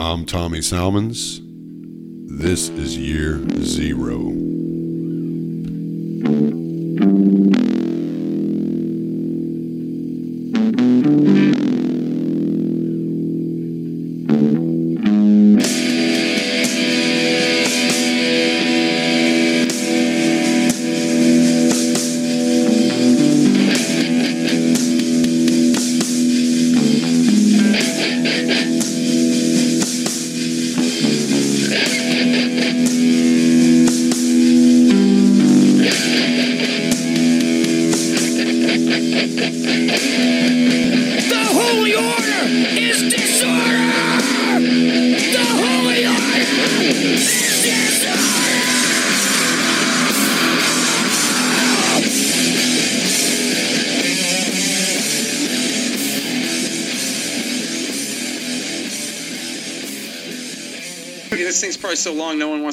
I'm Tommy Salmons. This is year zero.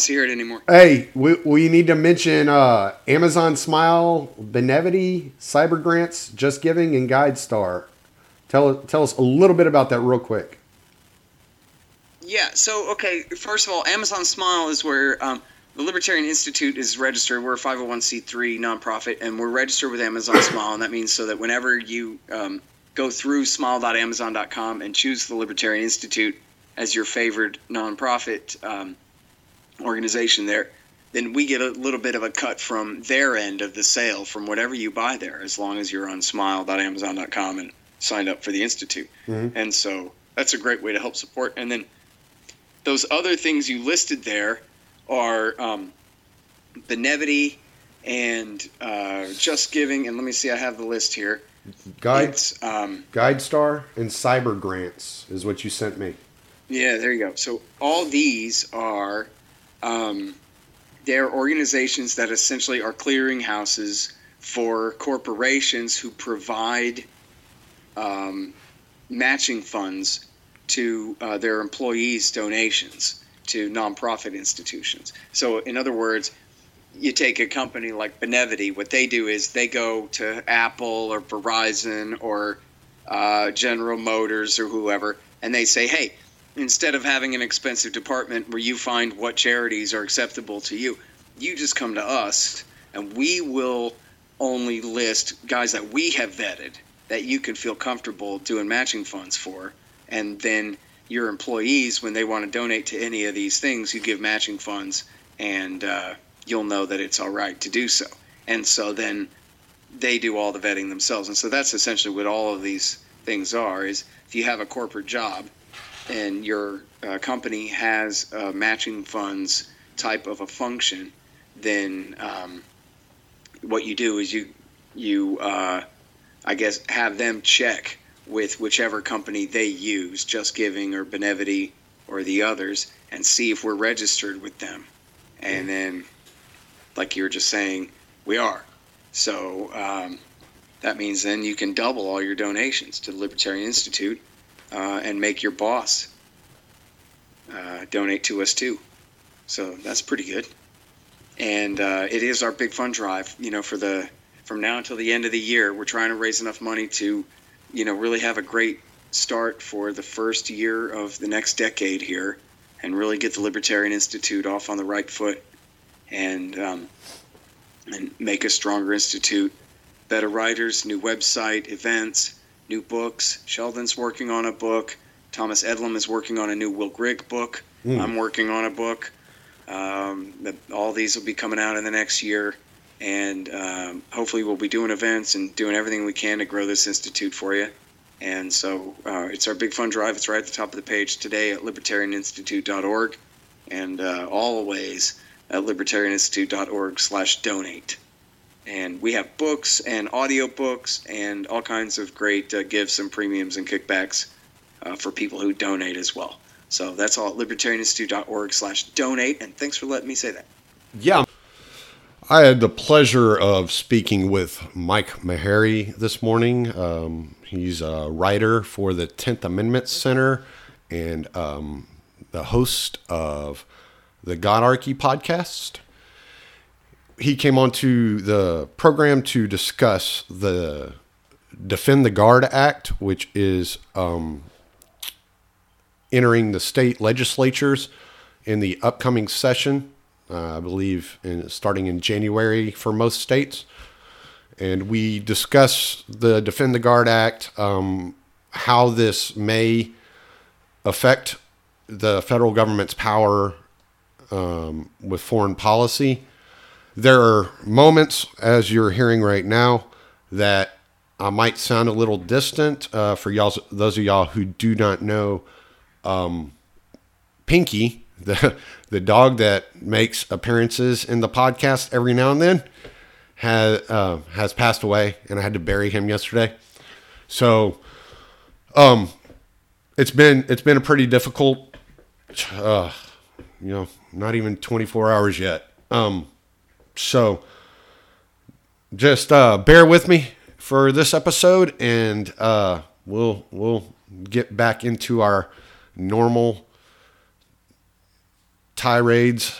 To hear it anymore. Hey, we, we need to mention uh, Amazon Smile, Benevity, Cyber Grants, Just Giving, and GuideStar. Tell tell us a little bit about that real quick. Yeah. So, okay. First of all, Amazon Smile is where um, the Libertarian Institute is registered. We're a 501c3 nonprofit, and we're registered with Amazon Smile, and that means so that whenever you um, go through smile.amazon.com and choose the Libertarian Institute as your favorite nonprofit um, organization there, then we get a little bit of a cut from their end of the sale from whatever you buy there, as long as you're on smile.amazon.com and signed up for the institute. And so that's a great way to help support. And then those other things you listed there are um, Benevity and uh, Just Giving. And let me see, I have the list here. Guide um, GuideStar and Cyber Grants is what you sent me. Yeah, there you go. So all these are um, they're organizations that essentially are clearinghouses for corporations who provide um, matching funds to uh, their employees' donations to nonprofit institutions. So, in other words, you take a company like Benevity, what they do is they go to Apple or Verizon or uh, General Motors or whoever, and they say, hey, instead of having an expensive department where you find what charities are acceptable to you, you just come to us and we will only list guys that we have vetted that you can feel comfortable doing matching funds for. And then your employees, when they want to donate to any of these things, you give matching funds and uh, you'll know that it's all right to do so. And so then they do all the vetting themselves. And so that's essentially what all of these things are is if you have a corporate job and your uh, company has a matching funds type of a function, then um, what you do is you you uh, I guess have them check with whichever company they use, Just Giving or Benevity or the others, and see if we're registered with them. And then, like you were just saying, we are. So um, that means then you can double all your donations to the Libertarian Institute uh, and make your boss uh, donate to us too. So that's pretty good. And uh, it is our big fund drive. You know, for the from now until the end of the year, we're trying to raise enough money to, you know, really have a great start for the first year of the next decade here, and really get the Libertarian Institute off on the right foot, and um, and make a stronger institute. Better writers, new website, events, new books. Sheldon's working on a book. Thomas Eddlem is working on a new Will Grigg book. I'm working on a book. Um, that all these will be coming out in the next year, and um, hopefully we'll be doing events and doing everything we can to grow this institute for you. And so uh, it's our big fund drive. It's right at the top of the page today at libertarianinstitute.org, and uh, always at libertarianinstitute.org/donate. And we have books and audio books and all kinds of great uh, gifts and premiums and kickbacks uh, for people who donate as well. So that's all at libertarianinstitute.org slash donate. And thanks for letting me say that. Yeah. I had the pleasure of speaking with Mike Maharrey this morning. Um, he's a writer for the 10th Amendment Center and um, the host of the Godarchy podcast. He came onto the program to discuss the Defend the Guard Act, which is um, entering the state legislatures in the upcoming session. Uh, I believe in, starting in January for most states. And we discuss the Defend the Guard Act, um, how this may affect the federal government's power um, with foreign policy. There are moments, as you're hearing right now, that I might sound a little distant uh, for y'all. Those of y'all who do not know, um, Pinky, the the dog that makes appearances in the podcast every now and then, has uh, has passed away, and I had to bury him yesterday. So, um, it's been it's been a pretty difficult, uh, you know, not even 24 hours yet. Um, so just uh, bear with me for this episode, and uh, we'll we'll get back into our normal tirades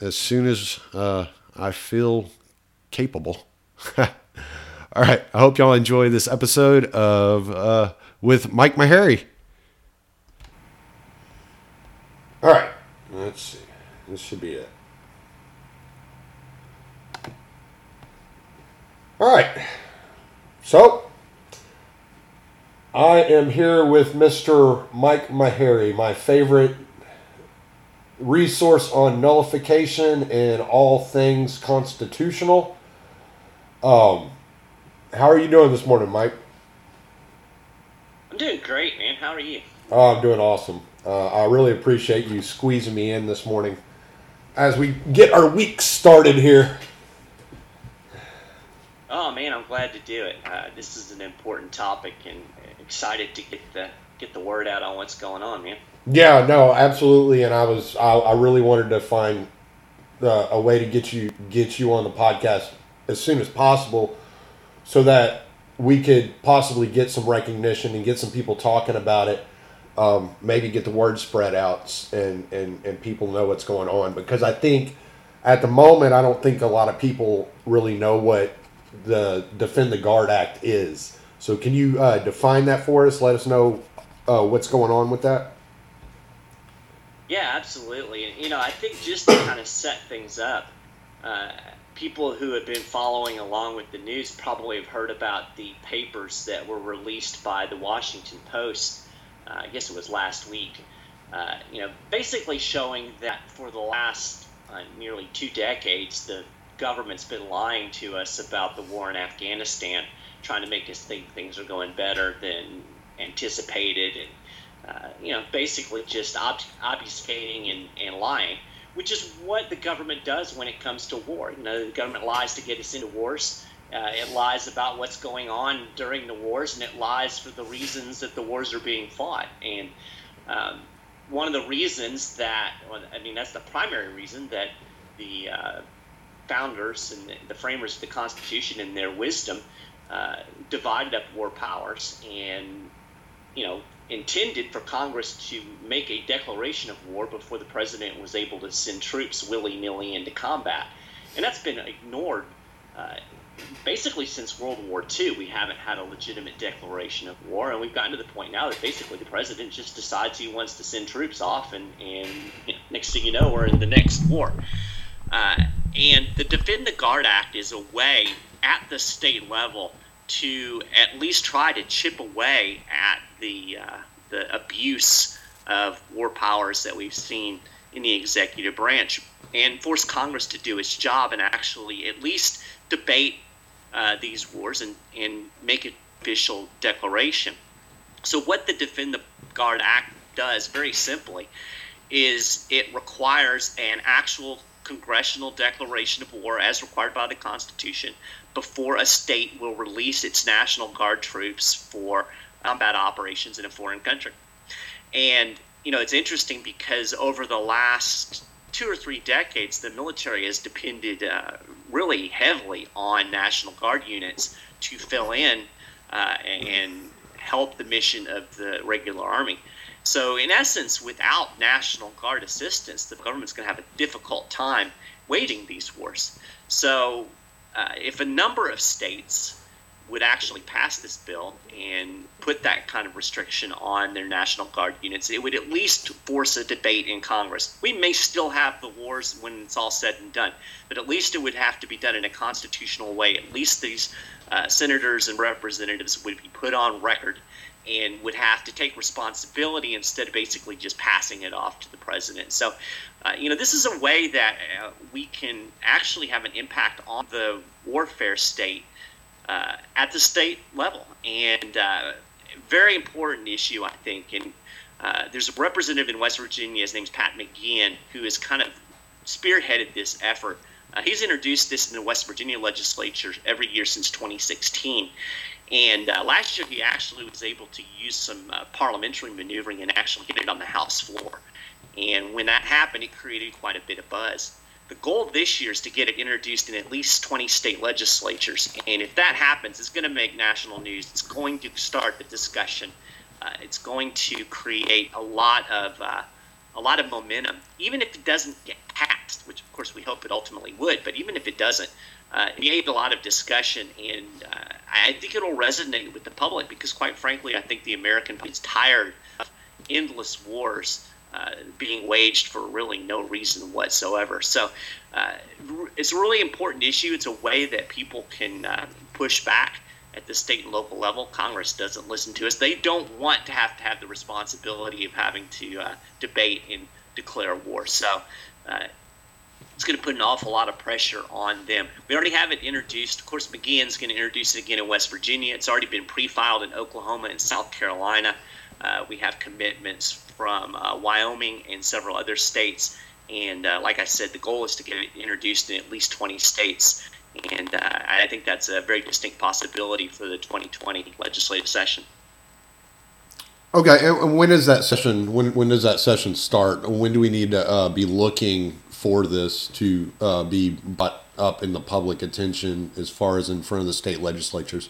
as soon as uh, I feel capable. All right, I hope y'all enjoy this episode of uh, with Mike Maharrey. All right, let's see. This should be it. All right. So, I am here with Mr. Mike Maharrey, my favorite resource on nullification and all things constitutional. Um, how are you doing this morning, Mike? I'm doing great, man. How are you? Oh, I'm doing awesome. Uh, I really appreciate you squeezing me in this morning as we get our week started here. Oh man, I'm glad to do it. Uh, this is an important topic, and excited to get the get the word out on what's going on, man. Yeah, no, absolutely. And I was, I, I really wanted to find uh, a way to get you get you on the podcast as soon as possible, so that we could possibly get some recognition and get some people talking about it. Um, maybe get the word spread out and, and, and people know what's going on because I think at the moment I don't think a lot of people really know what the Defend the Guard Act is. So can you uh, define that for us? Let us know uh, what's going on with that. Yeah, absolutely. And you know, I think just to kind of set things up, uh, people who have been following along with the news probably have heard about the papers that were released by the Washington Post. Uh, I guess it was last week. Uh, you know, basically showing that for the last uh, nearly two decades, the government's been lying to us about the war in Afghanistan, trying to make us think things are going better than anticipated, and uh, you know, basically just ob- obfuscating and, and lying, which is what the government does when it comes to war. You know, the government lies to get us into wars. Uh, it lies about what's going on during the wars, and it lies for the reasons that the wars are being fought. And um, one of the reasons that, I mean, that's the primary reason that the uh, founders and the framers of the Constitution, in their wisdom, uh, divided up war powers and, you know, intended for Congress to make a declaration of war before the president was able to send troops willy nilly into combat. And that's been ignored uh, basically since World War II. We haven't had a legitimate declaration of war, and we've gotten to the point now that basically the president just decides he wants to send troops off, and, and you know, next thing you know, we're in the next war. Uh, and the Defend the Guard Act is a way at the state level to at least try to chip away at the uh, the abuse of war powers that we've seen in the executive branch, and force Congress to do its job and actually at least debate uh, these wars and, and make an official declaration. So, what the Defend the Guard Act does, very simply, is it requires an actual congressional declaration of war as required by the Constitution before a state will release its National Guard troops for combat operations in a foreign country. And, you know, it's interesting because over the last two or three decades, the military has depended uh, really heavily on National Guard units to fill in uh, and help the mission of the regular Army. So, in essence, without National Guard assistance, the government's going to have a difficult time waging these wars. So, uh, if a number of states would actually pass this bill and put that kind of restriction on their National Guard units, it would at least force a debate in Congress. We may still have the wars when it's all said and done, but at least it would have to be done in a constitutional way. At least these uh, senators and representatives would be put on record and would have to take responsibility instead of basically just passing it off to the president. So, uh, you know, this is a way that uh, we can actually have an impact on the warfare state uh, at the state level. And uh, very important issue, I think. And uh, there's a representative in West Virginia, his name's Pat McGeehan, who has kind of spearheaded this effort. Uh, he's introduced this in the West Virginia legislature every year since 2016. And uh, last year, he actually was able to use some uh, parliamentary maneuvering and actually get it on the House floor. And when that happened, it created quite a bit of buzz. The goal this year is to get it introduced in at least 20 state legislatures. And if that happens, it's going to make national news. It's going to start the discussion. Uh, it's going to create a lot of uh, a lot of momentum, even if it doesn't get passed, which of course we hope it ultimately would. But even if it doesn't, uh, it gave a lot of discussion, and uh, I think it'll resonate with the public because, quite frankly, I think the American public is tired of endless wars uh, being waged for really no reason whatsoever. So uh, it's a really important issue. It's a way that people can uh, push back at the state and local level. Congress doesn't listen to us. They don't want to have to have the responsibility of having to uh, debate and declare war. So uh, it's going to put an awful lot of pressure on them. We already have it introduced. Of course, McGeehan's going to introduce it again in West Virginia. It's already been pre-filed in Oklahoma and South Carolina. Uh, we have commitments from uh, Wyoming and several other states. And uh, like I said, the goal is to get it introduced in at least 20 states. And uh, I think that's a very distinct possibility for the 2020 legislative session. Okay, and when is that session? When when does that session start? When do we need to uh, be looking for this to uh, be brought up in the public attention as far as in front of the state legislatures?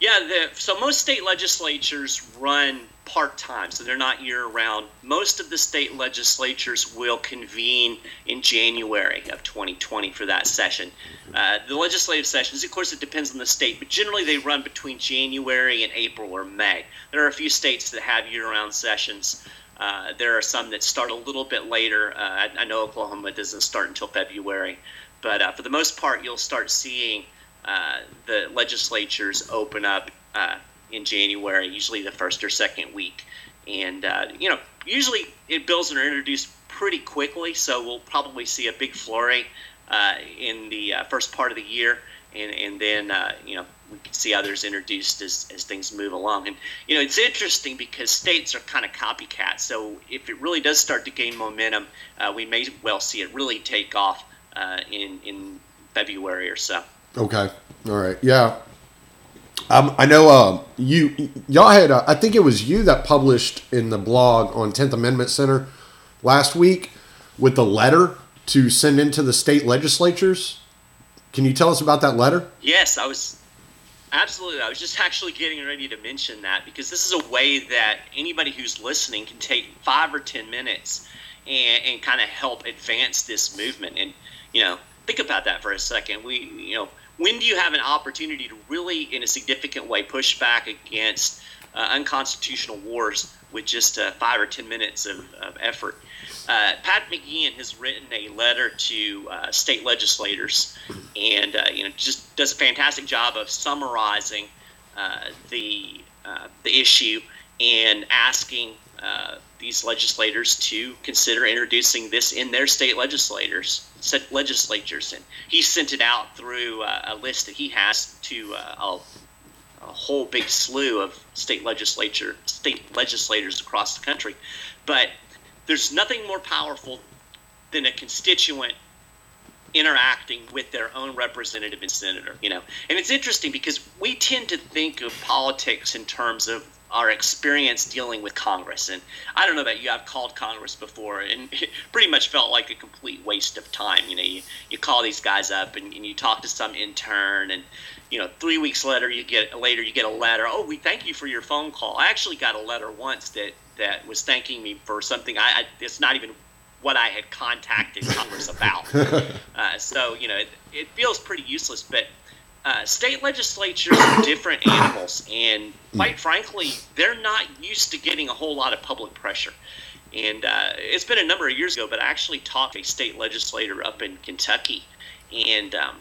Yeah, the, so most state legislatures run part time, so they're not year round. Most of the state legislatures will convene in January of 2020 for that session. Uh, the legislative sessions, of course, it depends on the state, but generally they run between January and April or May. There are a few states that have year round sessions. Uh, there are some that start a little bit later. Uh, I, I, know Oklahoma doesn't start until February, but uh, for the most part, you'll start seeing uh, the legislatures open up uh, in January, usually the first or second week. And, you know, usually it bills are introduced pretty quickly, so we'll probably see a big flurry in the first part of the year. And, and then, you know, we can see others introduced as, as things move along. And, you know, it's interesting because states are kind of copycats. So if it really does start to gain momentum, uh, we may well see it really take off uh, in, in February or so. Okay. All right. Yeah. Um, I know uh, you y'all had uh, I think it was you that published in the blog on 10th Amendment Center last week with the letter to send into the state legislatures. Can you tell us about that letter? Yes, I was absolutely. I was just actually getting ready to mention that because this is a way that anybody who's listening can take five or ten minutes and, and kind of help advance this movement. And you know, think about that for a second. We, you know, when do you have an opportunity to really, in a significant way, push back against uh, unconstitutional wars with just uh, five or ten minutes of, of effort? Uh, Pat McGeehan has written a letter to uh, state legislators, and uh, you know just does a fantastic job of summarizing uh, the the issue and asking these legislators to consider introducing this in their state legislators legislatures, and he sent it out through uh, a list that he has to uh, a, a, whole big slew of state legislature state legislators across the country. But there's nothing more powerful than a constituent interacting with their own representative and senator. You know, and it's interesting because we tend to think of politics in terms of our experience dealing with Congress. And I don't know about you, I've called Congress before, and it pretty much felt like a complete waste of time. You know, you, you call these guys up and, and you talk to some intern, and you know, three weeks later you get later you get a letter. Oh, we thank you for your phone call. I actually got a letter once that that was thanking me for something. I, I it's not even what I had contacted Congress about. Uh, so you know, it, it feels pretty useless, but uh, state legislatures are different animals, and quite frankly, they're not used to getting a whole lot of public pressure. And uh, it's been a number of years ago, but I actually talked to a state legislator up in Kentucky, and um,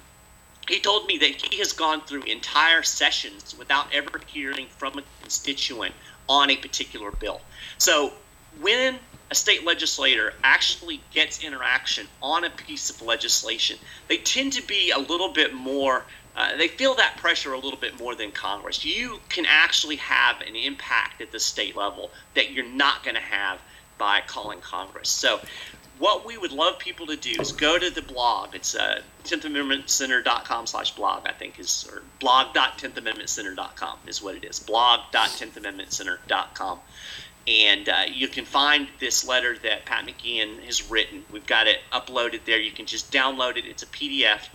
he told me that he has gone through entire sessions without ever hearing from a constituent on a particular bill. So when a state legislator actually gets interaction on a piece of legislation, they tend to be a little bit more. Uh, they feel that pressure a little bit more than Congress. You can actually have an impact at the state level that you're not going to have by calling Congress. So, what we would love people to do is go to the blog. It's uh, 10th Amendment Center.com slash blog, I think is, or blog.10thamendmentcenter.com is what it is. Blog.10thamendmentcenter.com. And uh, you can find this letter that Pat McGeehan has written. We've got it uploaded there. You can just download it. It's a PDF.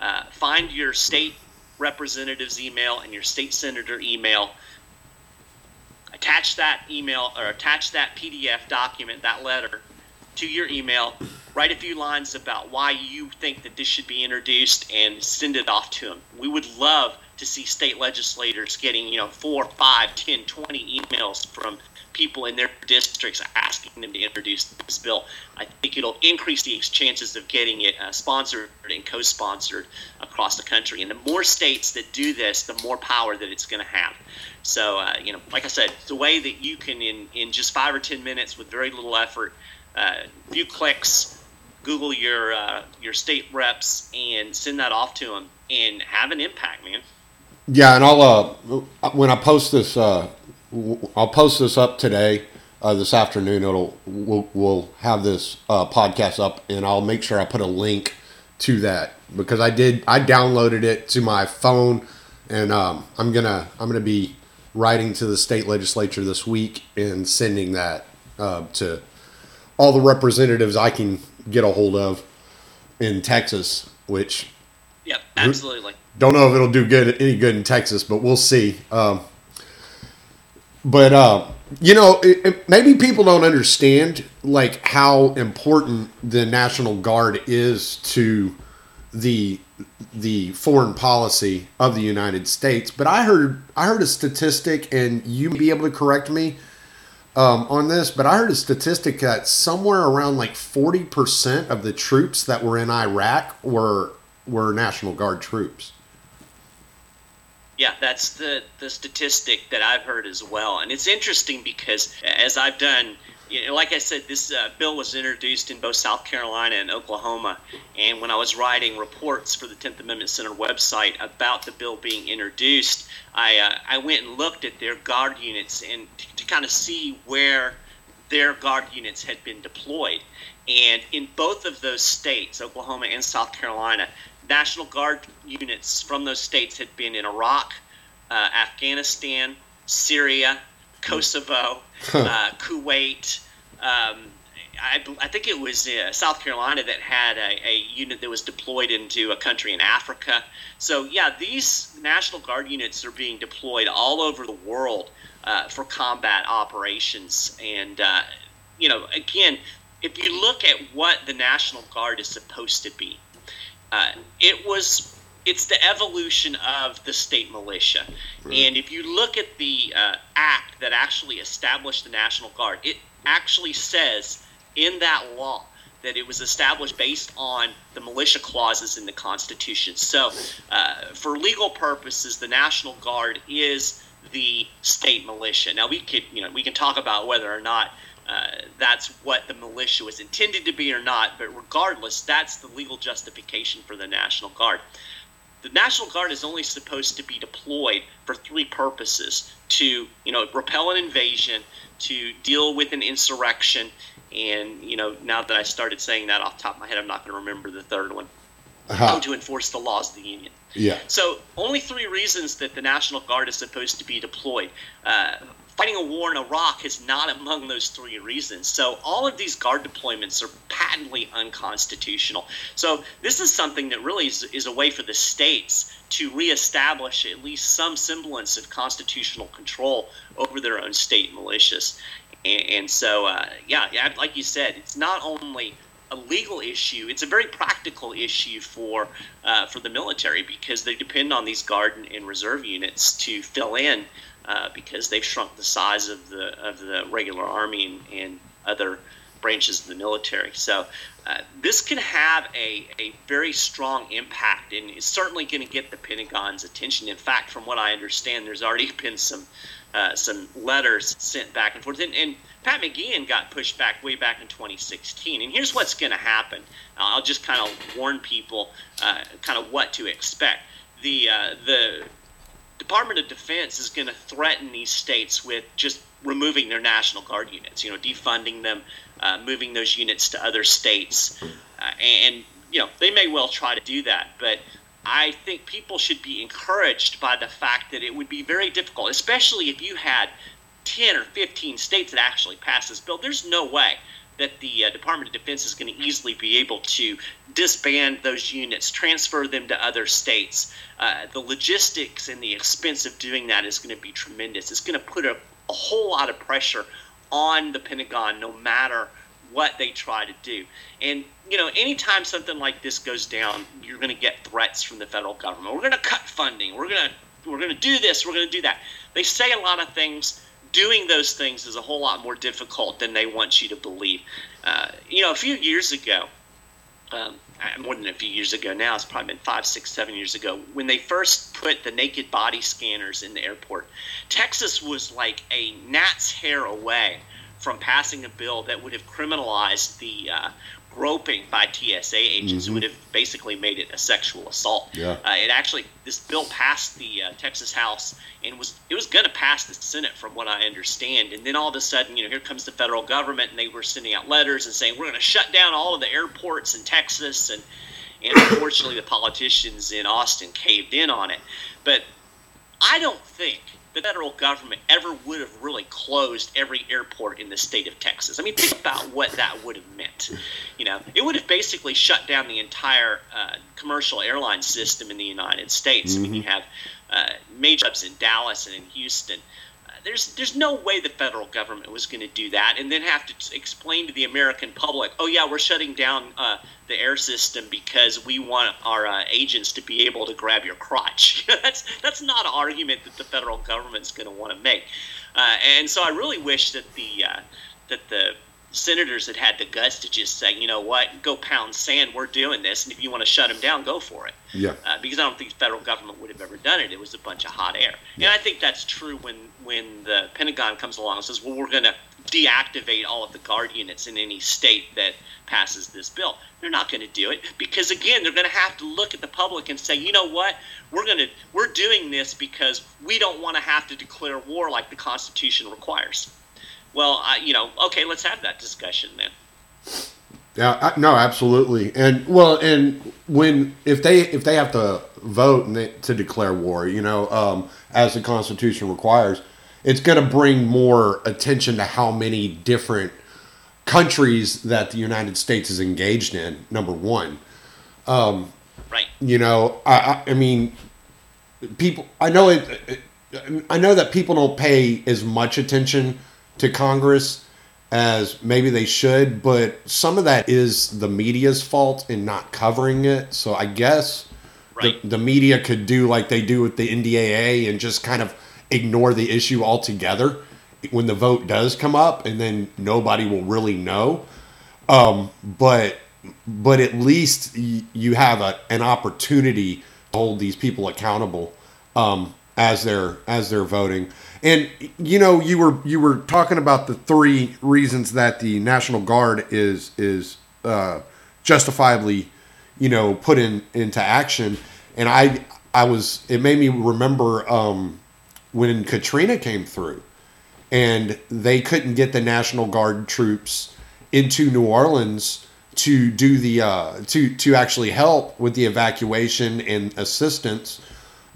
Uh, find your state representative's email and your state senator email attach that email or attach that PDF document, that letter, to your email. Write a few lines about why you think that this should be introduced and send it off to them. We would love to see state legislators getting, you know, four, five, ten, twenty emails from people in their districts asking them to introduce this bill. I think it'll increase the chances of getting it uh, sponsored and co-sponsored across the country. And the more states that do this, the more power that it's going to have. So, uh, you know, like I said, it's a way that you can, in, in just five or 10 minutes with very little effort, a uh, few clicks, Google your uh, your state reps and send that off to them and have an impact, man. Yeah, and I'll uh, when I post this, uh, I'll post this up today, uh, this afternoon. It'll we'll, we'll have this uh, podcast up, and I'll make sure I put a link to that because I did I downloaded it to my phone, and um, I'm gonna I'm gonna be writing to the state legislature this week and sending that uh, to all the representatives I can get a hold of in Texas, which yep, absolutely. Don't know if it'll do good any good in Texas, but we'll see. Um, but uh, you know, it, it, maybe people don't understand like how important the National Guard is to the the foreign policy of the United States. But I heard I heard a statistic, and you may be able to correct me um, on this. But I heard a statistic that somewhere around like forty percent of the troops that were in Iraq were were National Guard troops. Yeah, that's the the statistic that I've heard as well, and it's interesting because as I've done you know, like I said, this uh, bill was introduced in both South Carolina and Oklahoma. And when I was writing reports for the 10th Amendment Center website about the bill being introduced, I, uh, I went and looked at their guard units and to, to kind of see where their guard units had been deployed. And in both of those states, Oklahoma and South Carolina, National Guard units from those states had been in Iraq, uh, Afghanistan, Syria, Kosovo, uh, Kuwait. Um, I, I, think it was uh, South Carolina that had a, a, unit that was deployed into a country in Africa. So, yeah, these National Guard units are being deployed all over the world uh, for combat operations. And, uh, you know, again, if you look at what the National Guard is supposed to be, uh, it was it's the evolution of the state militia. Right. And if you look at the uh, act that actually established the National Guard, it actually says in that law that it was established based on the militia clauses in the Constitution. So, uh, for legal purposes, the National Guard is the state militia. Now, we could, you know, we can talk about whether or not uh, that's what the militia was intended to be or not, but regardless, that's the legal justification for the National Guard the National Guard is only supposed to be deployed for three purposes to, you know, repel an invasion, to deal with an insurrection, and, you know, now that I started saying that off the top of my head, I'm not going to remember the third one. Uh-huh. to enforce the laws of the Union. Yeah. So, only three reasons that the National Guard is supposed to be deployed. Uh, fighting a war in Iraq is not among those three reasons. So all of these guard deployments are patently unconstitutional. So this is something that really is, is a way for the states to reestablish at least some semblance of constitutional control over their own state militias. And, and so, uh, yeah, like you said, it's not only a legal issue. It's a very practical issue for uh, for the military because they depend on these guard and reserve units to fill in uh, because they've shrunk the size of the of the regular army and, and other branches of the military. So uh, this can have a, a very strong impact and it's certainly going to get the Pentagon's attention. In fact, from what I understand, there's already been some uh, some letters sent back and forth. And, and, Pat McGeehan got pushed back way back in 2016. And here's what's going to happen. I'll just kind of warn people uh, kind of what to expect. The uh, the Department of Defense is going to threaten these states with just removing their National Guard units, you know, defunding them, uh, moving those units to other states. Uh, and, you know, they may well try to do that. But I think people should be encouraged by the fact that it would be very difficult, especially if you had 10 or 15 states that actually pass this bill. There's no way that the uh, Department of Defense is going to easily be able to disband those units, transfer them to other states. Uh, the logistics and the expense of doing that is going to be tremendous. It's going to put a, a whole lot of pressure on the Pentagon, no matter what they try to do. And you know, anytime something like this goes down, you're going to get threats from the federal government. We're going to cut funding. We're going to we're going to do this. We're going to do that. They say a lot of things. Doing those things is a whole lot more difficult than they want you to believe. Uh, you know, a few years ago, um, more than a few years ago now, it's probably been five, six, seven years ago, when they first put the naked body scanners in the airport, Texas was like a gnat's hair away from passing a bill that would have criminalized the uh, groping by TSA agents mm-hmm. would have basically made it a sexual assault. Yeah. Uh, it actually this bill passed the uh, Texas House and was it was going to pass the Senate from what I understand. And then all of a sudden, you know, here comes the federal government and they were sending out letters and saying we're going to shut down all of the airports in Texas and and unfortunately the politicians in Austin caved in on it. But I don't think the federal government ever would have really closed every airport in the state of Texas. I mean, think about what that would have meant. You know, it would have basically shut down the entire uh, commercial airline system in the United States. Mm-hmm. I mean, you have uh, major hubs in Dallas and in Houston there's there's no way the federal government was going to do that and then have to explain to the American public, oh yeah, we're shutting down uh, the air system because we want our uh, agents to be able to grab your crotch. that's that's not an argument that the federal government's going to want to make. Uh, and so I really wish that the uh, that the senators had had the guts to just say, you know what, go pound sand. We're doing this, and if you want to shut them down, go for it. Yeah. Uh, because I don't think the federal government would have ever done it. It was a bunch of hot air, yeah. and I think that's true when when the Pentagon comes along and says, well, we're going to deactivate all of the guard units in any state that passes this bill. They're not going to do it because again, they're going to have to look at the public and say, you know what, we're going to we're doing this because we don't want to have to declare war like the Constitution requires. Well, I, you know, okay, let's have that discussion then. Yeah, I, no, absolutely, and well, and when if they if they have to vote and they, to declare war, you know, um, as the Constitution requires, it's going to bring more attention to how many different countries that the United States is engaged in. Number one, um, right? You know, I, I, I mean, people. I know it, it. I know that people don't pay as much attention to Congress as maybe they should, but some of that is the media's fault in not covering it. So I guess right. the, the media could do like they do with the NDAA and just kind of ignore the issue altogether when the vote does come up, and then nobody will really know. Um, but but at least you have a, an opportunity to hold these people accountable um, as they're as they're voting. And you know, you were you were talking about the three reasons that the National Guard is is uh, justifiably, you know, put in into action. And I I was it made me remember um, when Katrina came through, and they couldn't get the National Guard troops into New Orleans to do the uh, to to actually help with the evacuation and assistance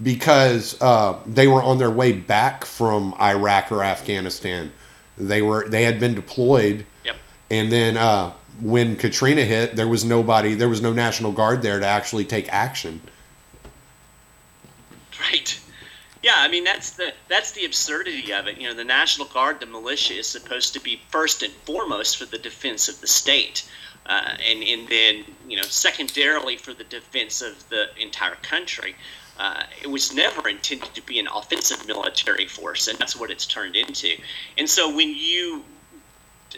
because uh, they were on their way back from Iraq or Afghanistan. They were they had been deployed, yep. and then uh, when Katrina hit, there was nobody, there was no National Guard there to actually take action. Right. Yeah, I mean that's the that's the absurdity of it. You know, the National Guard, the militia, is supposed to be first and foremost for the defense of the state. uh, and and then you know secondarily for the defense of the entire country. Uh, it was never intended to be an offensive military force, and that's what it's turned into. And so when you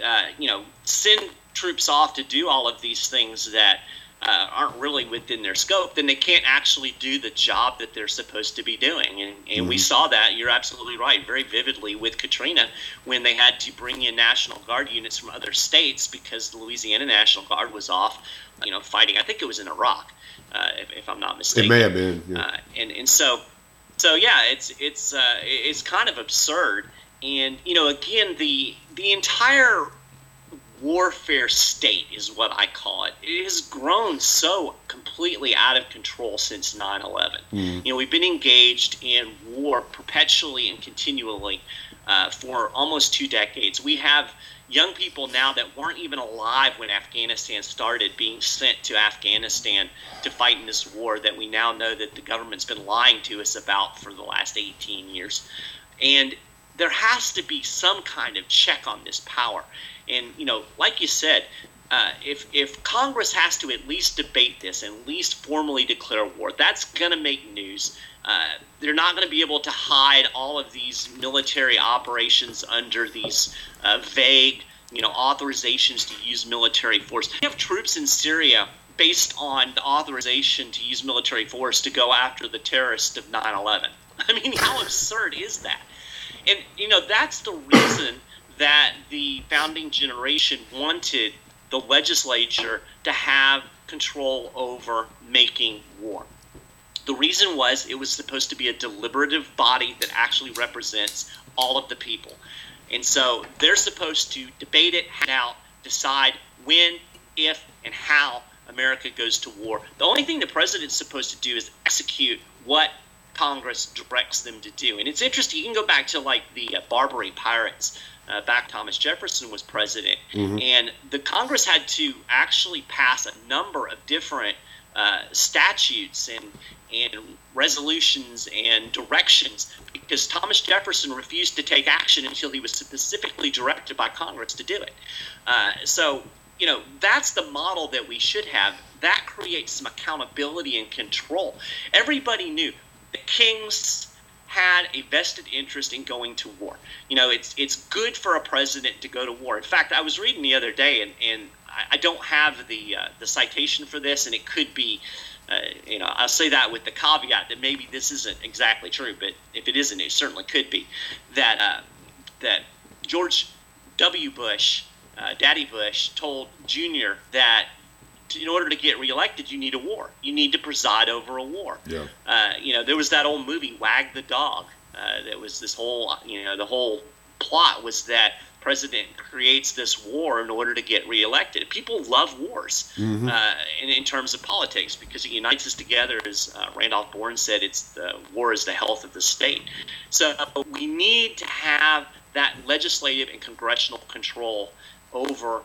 uh, you know send troops off to do all of these things that uh, aren't really within their scope, then they can't actually do the job that they're supposed to be doing. And, and mm-hmm. we saw that, you're absolutely right, very vividly with Katrina when they had to bring in National Guard units from other states because the Louisiana National Guard was off, you know, fighting. I think it was in Iraq, uh, if, if, I'm not mistaken. It may have been. Yeah. Uh, and, and so, so yeah, it's, it's, uh, it's kind of absurd. And, you know, again, the, the entire warfare state is what I call it. It has grown so completely out of control since 9 11. Mm. You know, we've been engaged in war perpetually and continually uh, for almost two decades. We have young people now that weren't even alive when Afghanistan started being sent to Afghanistan to fight in this war that we now know that the government's been lying to us about for the last 18 years. And there has to be some kind of check on this power. And you know, like you said, uh, if if Congress has to at least debate this and at least formally declare war, that's going to make news. Uh, they're not going to be able to hide all of these military operations under these uh, vague, you know, authorizations to use military force. We have troops in Syria based on the authorization to use military force to go after the terrorists of 9/11. I mean, how absurd is that? And you know, that's the reason that the founding generation wanted the legislature to have control over making war. The reason was it was supposed to be a deliberative body that actually represents all of the people. And so they're supposed to debate it out, decide when, if, and how America goes to war. The only thing the president's supposed to do is execute what Congress directs them to do. And it's interesting, you can go back to like the uh, Barbary pirates uh, back Thomas Jefferson was president, mm-hmm. and the Congress had to actually pass a number of different uh, statutes and and resolutions and directions because Thomas Jefferson refused to take action until he was specifically directed by Congress to do it. Uh, so you know that's the model that we should have. That creates some accountability and control. Everybody knew the kings had a vested interest in going to war. You know, it's it's good for a president to go to war. In fact, I was reading the other day, and, and I don't have the uh, the citation for this, and it could be, uh, you know, I'll say that with the caveat that maybe this isn't exactly true, but if it isn't, it certainly could be that uh, that George W. Bush, uh, Daddy Bush, told Junior that in order to get reelected, you need a war. You need to preside over a war. Yeah. Uh, you know, there was that old movie Wag the Dog. Uh, that was this whole, you know, the whole plot was that president creates this war in order to get reelected. People love wars mm-hmm. uh, in, in, terms of politics because it unites us together. As uh, Randolph Bourne said, it's the war is the health of the state. So we need to have that legislative and congressional control over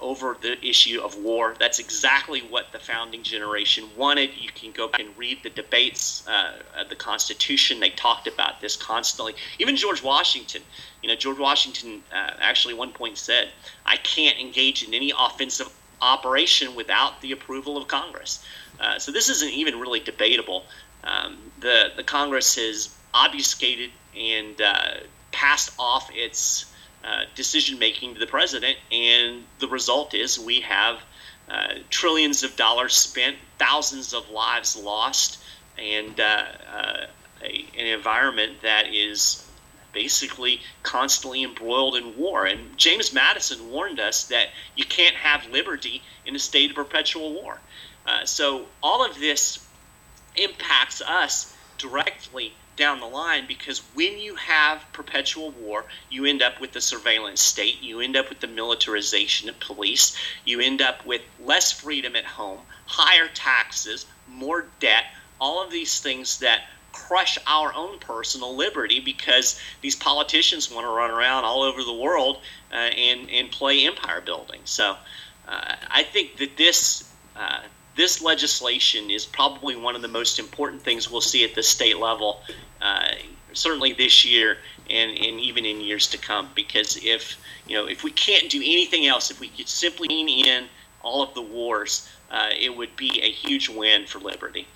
over the issue of war. That's exactly what the founding generation wanted. You can go back and read the debates uh, of the Constitution. They talked about this constantly. Even George Washington, you know, George Washington uh, actually one point said, "I can't engage in any offensive operation without the approval of Congress." Uh, so this isn't even really debatable. Um, the the Congress has obfuscated and uh, passed off its uh, decision making to the president, and the result is we have uh, trillions of dollars spent, thousands of lives lost, and uh, uh, a, an environment that is basically constantly embroiled in war. And James Madison warned us that you can't have liberty in a state of perpetual war. Uh, so all of this impacts us directly down the line because when you have perpetual war, you end up with the surveillance state, you end up with the militarization of police, you end up with less freedom at home, higher taxes, more debt, all of these things that crush our own personal liberty because these politicians want to run around all over the world uh, and, and play empire building. So uh, I think that this uh, this legislation is probably one of the most important things we'll see at the state level, uh, certainly this year and, and even in years to come. Because if you know if we can't do anything else, if we could simply lean in all of the wars, uh, it would be a huge win for liberty.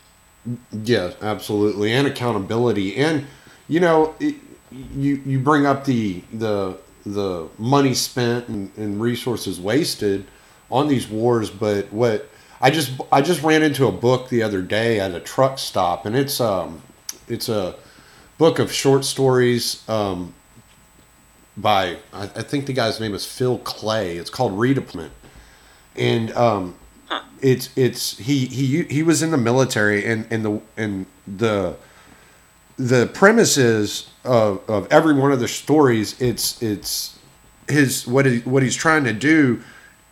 Yeah, absolutely, and accountability, and you know, it, you you bring up the the the money spent and, and resources wasted on these wars, but what I just I just ran into a book the other day at a truck stop, and it's um it's a book of short stories um, by I, I think the guy's name is Phil Klay. It's called Redeployment, and um, it's it's he he he was in the military, and and the and the the premises of, of every one of the stories it's it's his what he, what he's trying to do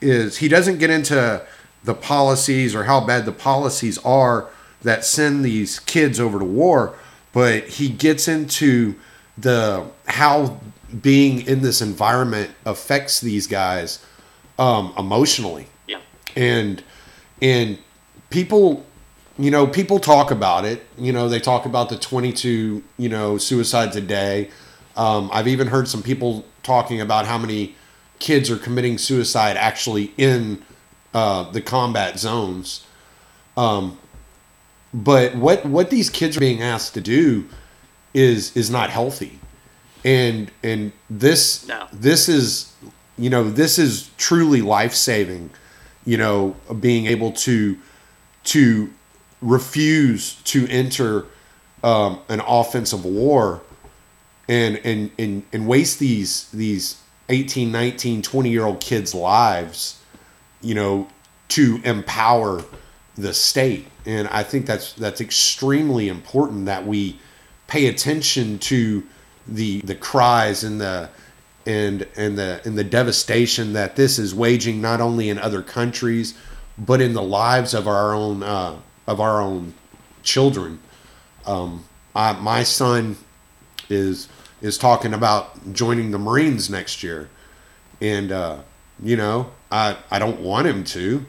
is he doesn't get into the policies or how bad the policies are that send these kids over to war but he gets into the how being in this environment affects these guys um, emotionally. Yeah. and and people you know people talk about it. You know they talk about the 22 you know suicides a day. Um, i've even heard some people talking about how many kids are committing suicide actually in uh, the combat zones um, but what what these kids are being asked to do is is not healthy and and this No. this is you know this is truly life saving you know being able to to refuse to enter um, an offensive war and and and and waste these these 18 19 20 year old kids lives you know to empower the state. And i think that's that's extremely important that we pay attention to the the cries and the and and the and the devastation that this is waging not only in other countries but in the lives of our own uh, of our own children. Um, I, my son is is talking about joining the Marines next year, and uh, you know I I don't want him to,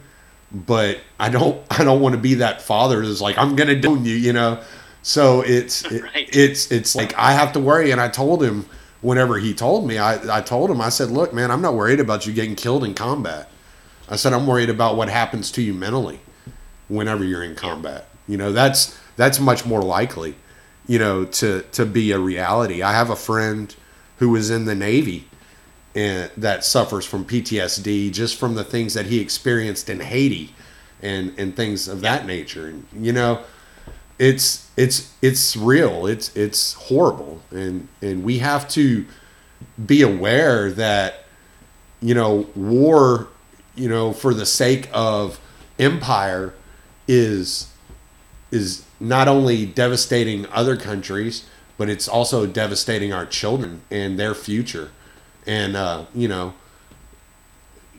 but I don't I don't want to be that father that's like I'm gonna do you you know, so it's it- Right. it's it's like I have to worry, and I told him whenever he told me I I told him I said look man I'm not worried about you getting killed in combat, I said I'm worried about what happens to you mentally whenever you're in combat. You know, that's that's much more likely, you know, to to be a reality. I have a friend who was in the Navy and that suffers from PTSD just from the things that he experienced in Haiti and and things of that nature. And you know, it's it's it's real. It's it's horrible. And and we have to be aware that you know, war, you know, for the sake of empire is is not only devastating other countries, but it's also devastating our children and their future. And uh, you know,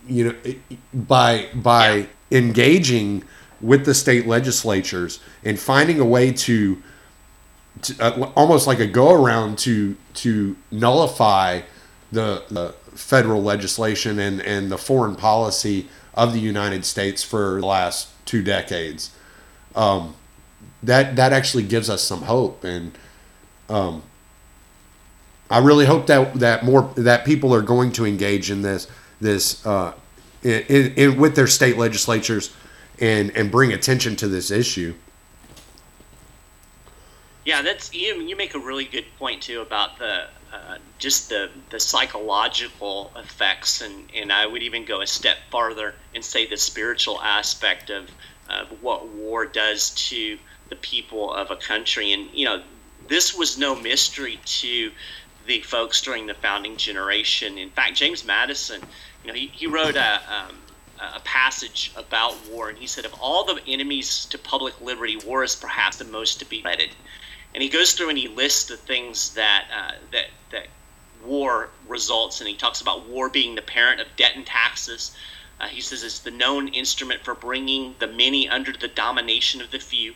you know, it- by by engaging with the state legislatures and finding a way to, to uh, almost like a go around to to nullify the, the federal legislation and, and the foreign policy of the United States for the last two decades. Um, that that actually gives us some hope, and um, I really hope that that more that people are going to engage in this this uh, in, in, in with their state legislatures and and bring attention to this issue. Yeah, that's you. You make a really good point too about the uh, just the the psychological effects, and and I would even go a step farther and say the spiritual aspect of of what war does to the people of a country. And you know, this was no mystery to the folks during the founding generation. In fact, James Madison, you know, he, he wrote a um, a passage about war, and he said, of all the enemies to public liberty, war is perhaps the most to be dreaded. And he goes through and he lists the things that uh, that that war results, and he talks about war being the parent of debt and taxes. Uh, he says it's the known instrument for bringing the many under the domination of the few,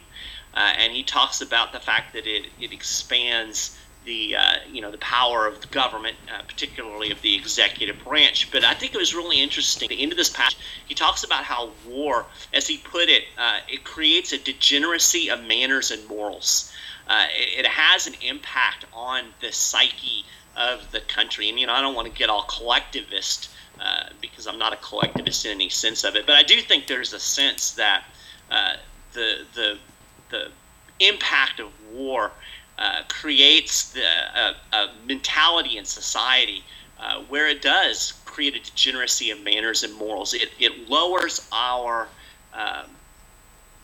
uh, and he talks about the fact that it, it expands the uh, you know the power of the government, uh, particularly of the executive branch. But I think it was really interesting. At the end of this passage, he talks about how war, as he put it, uh, it creates a degeneracy of manners and morals. Uh, it, it has an impact on the psyche of the country. And you know, I don't want to get all collectivist, uh, because I'm not a collectivist in any sense of it. But I do think there's a sense that uh, the the the impact of war uh, creates the, a, a, mentality in society uh, where it does create a degeneracy of manners and morals. It, it lowers our um,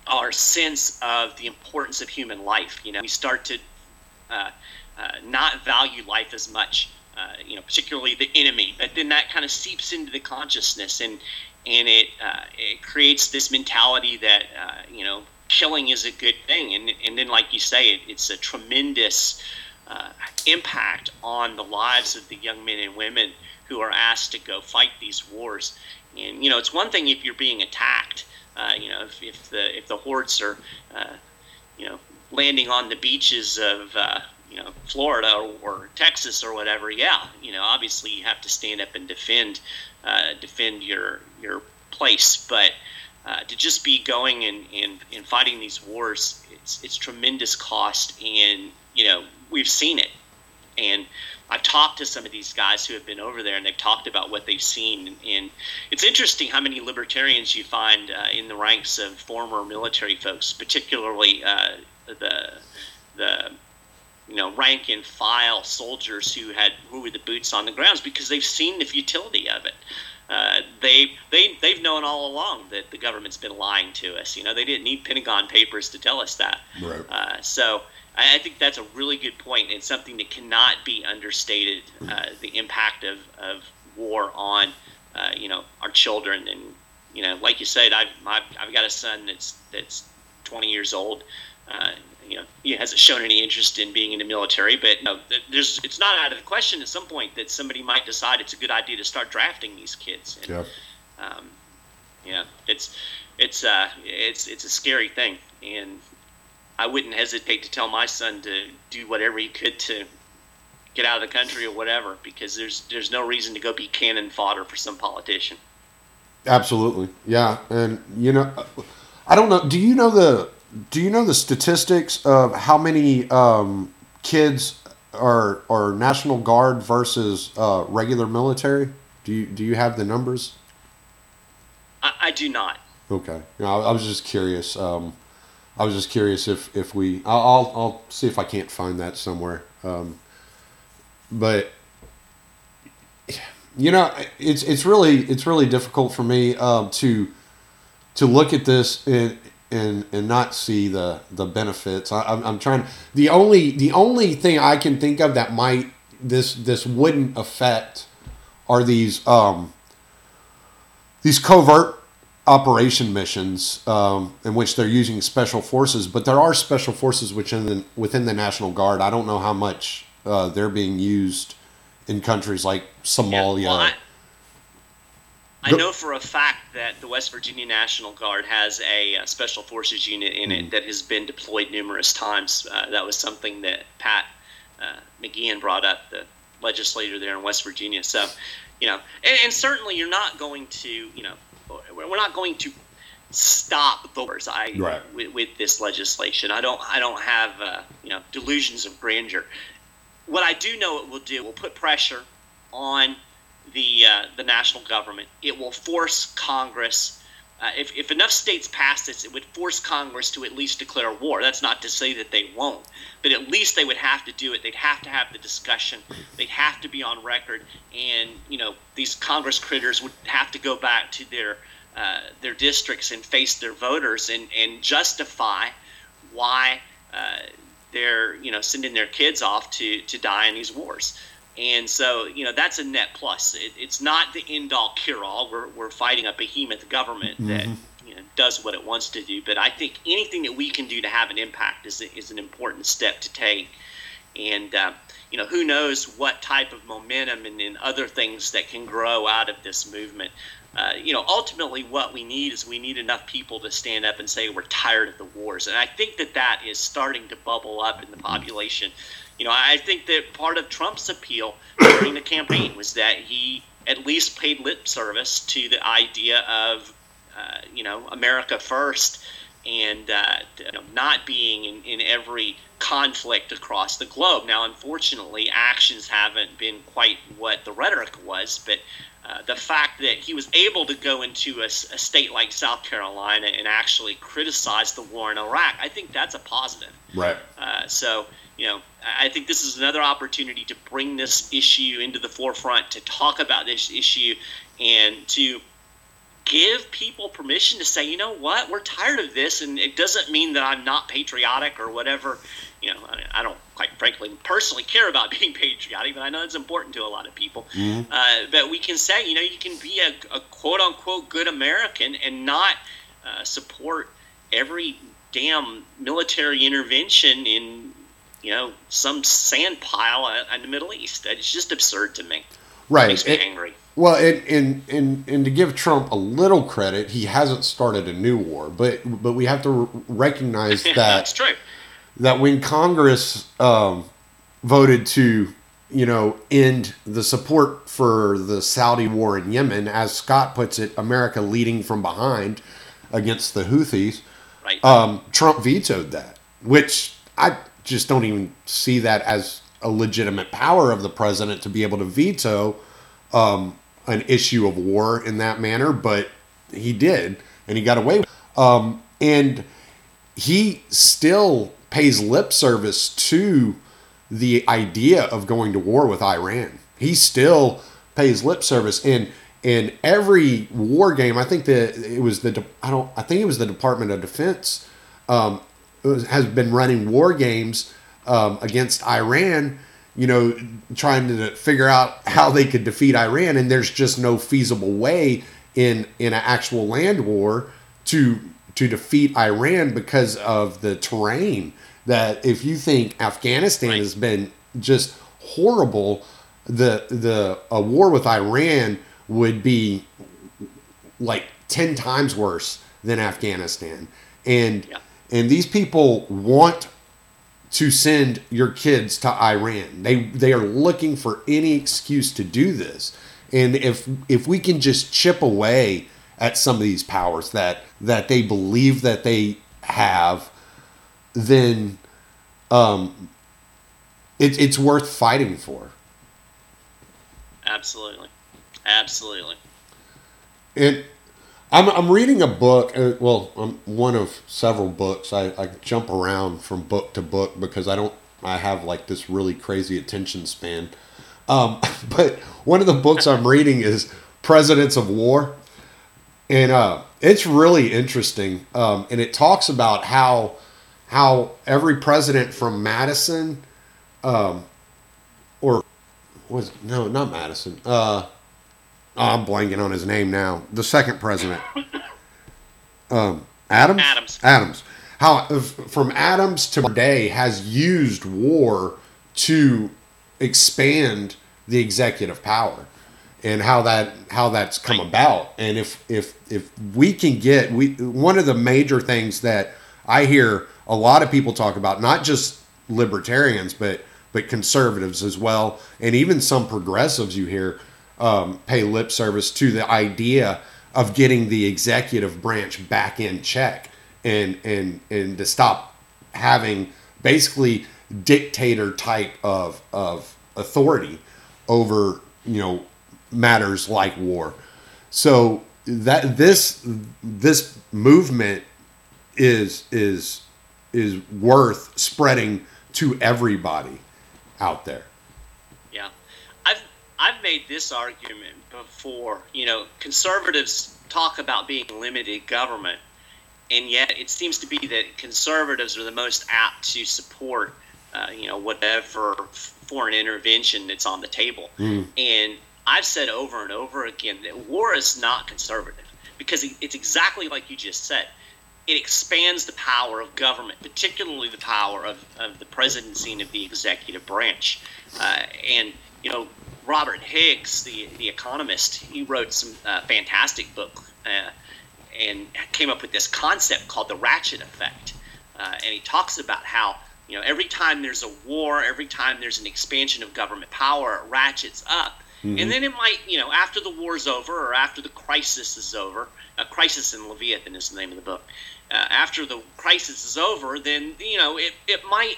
our sense of the importance of human life. You know, we start to uh, uh, not value life as much. Uh, you know, particularly the enemy. But then that kind of seeps into the consciousness, and and it uh, it creates this mentality that uh, you know killing is a good thing. And and then, like you say, it, it's a tremendous uh, impact on the lives of the young men and women who are asked to go fight these wars. And you know, it's one thing if you're being attacked. Uh, you know, if, if the if the hordes are, uh, you know, landing on the beaches of uh, you know Florida or, or, Texas or whatever, yeah, you know, obviously you have to stand up and defend uh, defend your your place. But uh, to just be going and, and, and fighting these wars, it's it's tremendous cost, and you know we've seen it. And I've talked to some of these guys who have been over there, and they've talked about what they've seen. And it's interesting how many libertarians you find uh, in the ranks of former military folks, particularly uh, the the you know rank and file soldiers who had who were the boots on the grounds because they've seen the futility of it. Uh, they they they've known all along that the government's been lying to us. You know, they didn't need Pentagon Papers to tell us that. Right. Uh, so I, I, think that's a really good point and something that cannot be understated. Uh, the impact of, of war on uh, you know our children and you know, like you said, I've I've, I've got a son that's that's 20 years old. You know he hasn't shown any interest in being in the military, but you know, there's it's not out of the question at some point that somebody might decide it's a good idea to start drafting these kids. And, yep. um, yeah, it's it's uh, it's it's a scary thing, and I wouldn't hesitate to tell my son to do whatever he could to get out of the country or whatever, because there's there's no reason to go be cannon fodder for some politician. Absolutely, yeah, and you know, I don't know. Do you know the do you know the statistics of how many um, kids are are National Guard versus uh, regular military? Do you do you have the numbers? I, I do not. Okay, I, I was just curious. Um, I was just curious if if we I'll I'll, I'll see if I can't find that somewhere. Um, but you know, it's it's really it's really difficult for me um, to to look at this and and and not see the the benefits. I, I'm, I'm trying. The only the only thing I can think of that might this this wouldn't affect are these um these covert operation missions um, in which they're using special forces. But there are special forces within the within the National Guard. I don't know how much uh, they're being used in countries like Somalia. Yeah, well, I know for a fact that the West Virginia National Guard has a, a special forces unit in it mm. that has been deployed numerous times. Uh, that was something that Pat uh, McGeehan brought up, the legislator there in West Virginia. So, you know, and, and, certainly you're not going to, you know, we're not going to stop the wars. I right. with, with, this legislation. I don't. I don't have uh, you know delusions of grandeur. What I do know it will do will put pressure on the uh, the national government. It will force Congress. Uh, if, if enough states pass this, it would force Congress to at least declare war. That's not to say that they won't, but at least they would have to do it. They'd have to have the discussion. They'd have to be on record, and you know these Congress critters would have to go back to their uh, their districts and face their voters and and justify why uh, they're you know sending their kids off to to die in these wars. And so, you know, that's a net plus. It, it's not the end all cure all. We're, we're fighting a behemoth government mm-hmm. that you know, does what it wants to do. But I think anything that we can do to have an impact is, is an important step to take. And, uh, you know, who knows what type of momentum and, and other things that can grow out of this movement. Uh, you know, ultimately, what we need is we need enough people to stand up and say we're tired of the wars, and I think that that is starting to bubble up in the population. You know, I think that part of Trump's appeal during the campaign was that he at least paid lip service to the idea of, uh, you know, America first and uh, you know, not being in, in every conflict across the globe. Now, unfortunately, actions haven't been quite what the rhetoric was, but uh, the fact that he was able to go into a, a, state like South Carolina and actually criticize the war in Iraq, I think that's a positive. Right. Uh, so, you know, I think this is another opportunity to bring this issue into the forefront, to talk about this issue, and to give people permission to say, you know what, we're tired of this, and it doesn't mean that I'm not patriotic or whatever. You know, I, don't quite frankly personally care about being patriotic, but I know it's important to a lot of people. Mm-hmm. Uh, but we can say, you know, you can be a, a quote unquote good American and not uh, support every damn military intervention in you know some sand pile in the Middle East. It's just absurd to me. Right. It makes me it, angry. Well, and, and and and to give Trump a little credit, he hasn't started a new war, but but we have to recognize that that's true. That when Congress um, voted to, you know, end the support for the Saudi war in Yemen, as Scott puts it, America leading from behind against the Houthis, right. um, Trump vetoed that, which I just don't even see that as a legitimate power of the president to be able to veto um, an issue of war in that manner, but he did, and he got away. With it. Um, and he still pays lip service to the idea of going to war with Iran. He still pays lip service in in every war game. I think that it was the I don't I think it was the Department of Defense um, has been running war games um, against Iran you know, trying to figure out how they could defeat Iran, and there's just no feasible way in in an actual land war to to defeat Iran because of the terrain. That if you think Afghanistan right. has been just horrible, the the a war with Iran would be like ten times worse than Afghanistan, and yeah. And these people want to send your kids to Iran. They they are looking for any excuse to do this. And if if we can just chip away at some of these powers that that they believe that they have, then um, it, it's worth fighting for. Absolutely, absolutely. And I'm, I'm reading a book. Uh, well, I'm one of several books. I, I jump around from book to book because I don't. I have like this really crazy attention span. Um, but one of the books I'm reading is Presidents of War, and uh, it's really interesting. Um, and it talks about how how every president from Madison, um, or was no not Madison. Uh, I'm blanking on his name now. The second president, um, Adams. Adams. Adams. How from Adams to today has used war to expand the executive power, and how that how that's come about. And if if if we can get we one of the major things that I hear a lot of people talk about, not just libertarians, but but conservatives as well, and even some progressives you hear um, pay lip service to the idea of getting the executive branch back in check and and and to stop having basically dictator type of of authority over you know matters like war. So that this this movement is is is worth spreading to everybody out there I've made this argument before. You know, conservatives talk about being limited government, and yet it seems to be that conservatives are the most apt to support, uh, you know, whatever foreign intervention that's on the table. Mm. And I've said over and over again that war is not conservative because it's exactly like you just said. It expands the power of government, particularly the power of, of the presidency and of the executive branch. Uh, and, you know, Robert Higgs, the the economist, he wrote some uh, fantastic book uh, and came up with this concept called the ratchet effect. Uh, and he talks about how you know every time there's a war, every time there's an expansion of government power, it ratchets up. Mm-hmm. And then it might, you know, after the war's over or after the crisis is over, a crisis in Leviathan is the name of the book. Uh, after the crisis is over, then you know it, it might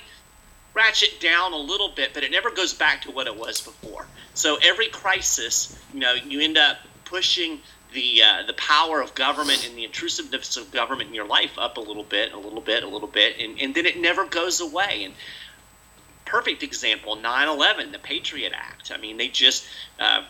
ratchet down a little bit, but it never goes back to what it was before. So every crisis, you know, you end up pushing the uh, the power of government and the intrusiveness of government in your life up a little bit, a little bit, a little bit, and, and then it never goes away. And perfect example, 9/11, the Patriot Act. I mean, they just uh,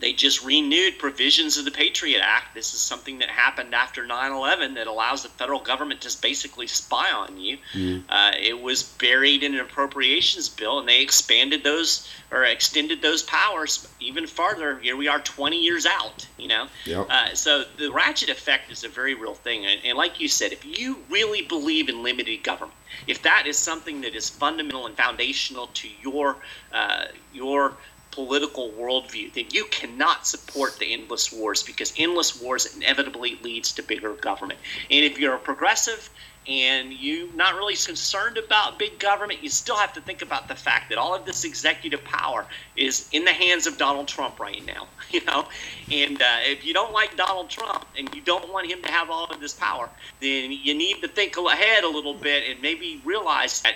they just renewed provisions of the Patriot Act. This is something that happened after 9 11 that allows the federal government to basically spy on you. Mm. Uh, it was buried in an appropriations bill, and they expanded those or extended those powers even farther. Here we are 20 years out, you know? Yep. Uh, so the ratchet effect is a very real thing. And, and like you said, if you really believe in limited government, if that is something that is fundamental and foundational to your, uh, your, political worldview, that you cannot support the endless wars because endless wars inevitably leads to bigger government. And if you're a progressive and you're not really concerned about big government, you still have to think about the fact that all of this executive power is in the hands of Donald Trump right now. You know, and uh, if you don't like Donald Trump and you don't want him to have all of this power, then you need to think ahead a little bit and maybe realize that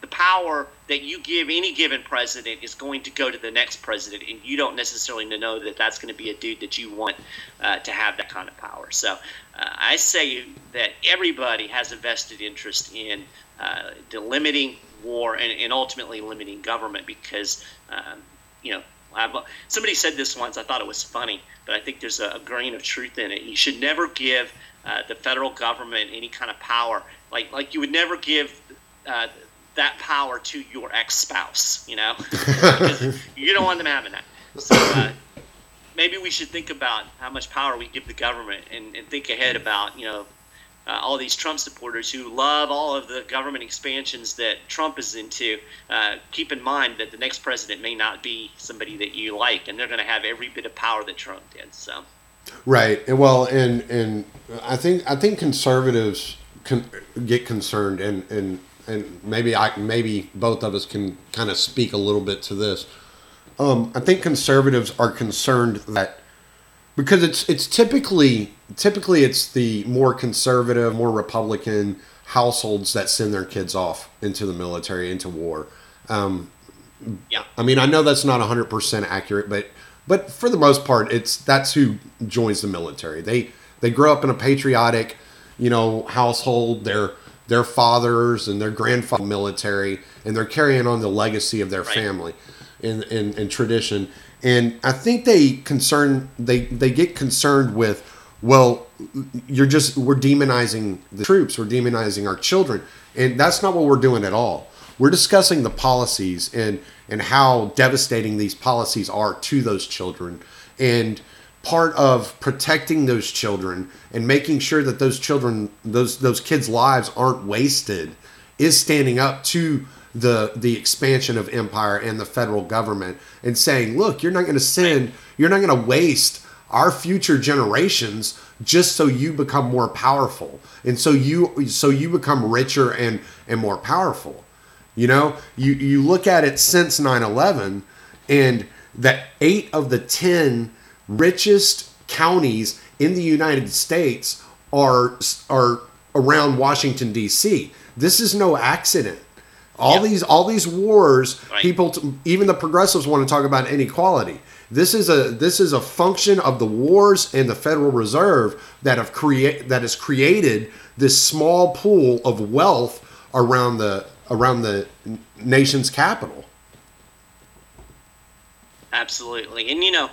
the power that you give any given president is going to go to the next president, and you don't necessarily know that that's going to be a dude that you want uh, to have that kind of power. So uh, I say that everybody has a vested interest in uh, limiting war and, and, ultimately limiting government because, um, you know, I've, somebody said this once. I thought it was funny, but I think there's a, a grain of truth in it. You should never give uh, the federal government any kind of power, like like you would never give uh, that power to your ex-spouse, you know, you don't want them having that. So uh, maybe we should think about how much power we give the government and, and think ahead about, you know, uh, all these Trump supporters who love all of the government expansions that Trump is into. Uh, keep in mind that the next president may not be somebody that you like, and they're going to have every bit of power that Trump did. So, right, and well, and and I think I think conservatives can get concerned, and and and maybe I maybe both of us can kind of speak a little bit to this. Um, I think conservatives are concerned that because it's it's typically typically it's the more conservative, more Republican households that send their kids off into the military, into war. Um, yeah. I mean, I know that's not 100% accurate, but but for the most part, it's that's who joins the military. They they grow up in a patriotic, you know, household. They're their fathers and their grandfather military, and they're carrying on the legacy of their right. family in, in, in tradition. And I think they concern they they get concerned with, well, you're just we're demonizing the troops, we're demonizing our children, and that's not what we're doing at all. We're discussing the policies and and how devastating these policies are to those children, and part of protecting those children and making sure that those children those those kids lives aren't wasted is standing up to the the expansion of empire and the federal government and saying look you're not going to send you're not going to waste our future generations just so you become more powerful and so you so you become richer and and more powerful. You know you you look at it since 9-11 and that eight of the 10 richest counties in the United States are are around Washington D.C. This is no accident. All yep. these all these wars, right. people, even the progressives want to talk about inequality. This is a this is a function of the wars and the Federal Reserve that have create that has created this small pool of wealth around the around the nation's capital. Absolutely, and you know,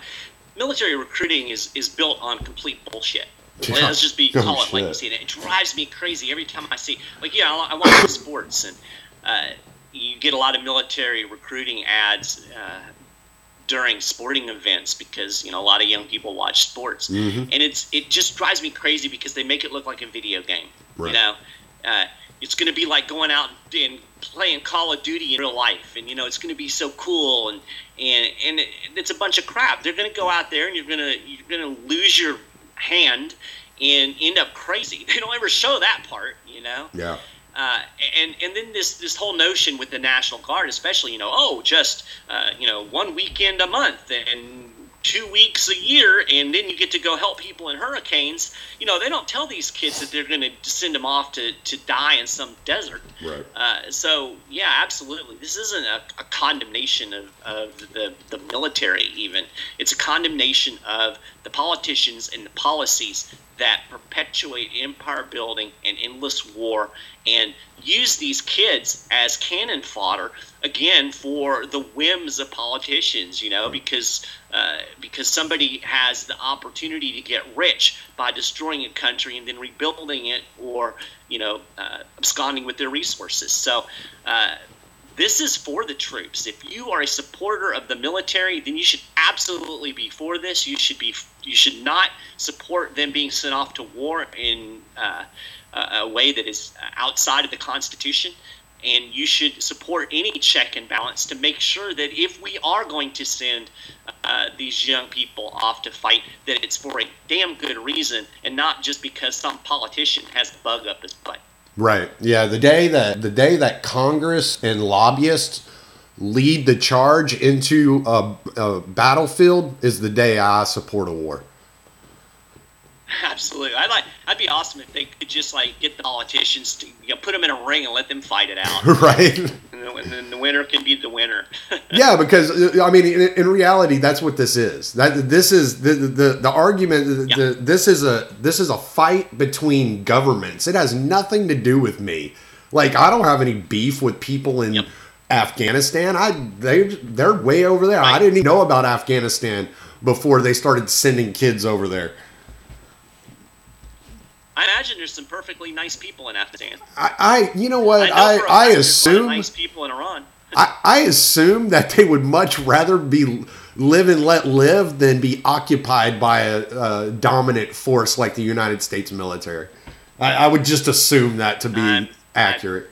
military recruiting is is built on complete bullshit. Yeah. Let's just be call it like you see it. It drives me crazy every time I see like yeah I, I watch sports and uh, you get a lot of military recruiting ads uh, during sporting events because you know a lot of young people watch sports mm-hmm. and it's it just drives me crazy because they make it look like a video game. Right. You know, uh, it's going to be like going out and playing Call of Duty in real life, and you know it's going to be so cool, and and and it's a bunch of crap. They're going to go out there, and you're going to you're going to lose your hand and end up crazy. They don't ever show that part, you know. Yeah. Uh, and and then this this whole notion with the National Guard, especially, you know, oh, just uh, you know, one weekend a month and two weeks a year, and then you get to go help people in hurricanes. You know, they don't tell these kids that they're going to send them off to, to die in some desert. Right. Uh, so, yeah, absolutely. This isn't a, a condemnation of, of the, the military, even. It's a condemnation of the politicians and the policies that perpetuate empire building and endless war and use these kids as cannon fodder again for the whims of politicians you know because uh, because somebody has the opportunity to get rich by destroying a country and then rebuilding it or you know uh, absconding with their resources so uh, this is for the troops. If you are a supporter of the military, then you should absolutely be for this. You should be. You should not support them being sent off to war in uh, a way that is outside of the Constitution. And you should support any check and balance to make sure that if we are going to send uh, these young people off to fight, that it's for a damn good reason and not just because some politician has a bug up his butt. Right. Yeah. The day that the day that Congress and lobbyists lead the charge into a, a battlefield is the day I support a war. Absolutely, I'd like. I'd be awesome if they could just like get the politicians to you know, put them in a ring and let them fight it out. right. And then, and then the winner can be the winner. yeah, because uh, I mean, in, in, reality, that's what this is. That this is the the, the argument. Yeah. The, this is a this is a fight between governments. It has nothing to do with me. Like I don't have any beef with people in yep. Afghanistan. I they they're way over there. Right. I didn't even know about Afghanistan before they started sending kids over there. I imagine there's some perfectly nice people in Afghanistan. I, I you know what, I, I, I assume nice people in Iran. I, I assume that they would much rather be live and let live than be occupied by a, a dominant force like the United States military. I, I would just assume that to be I'm, accurate.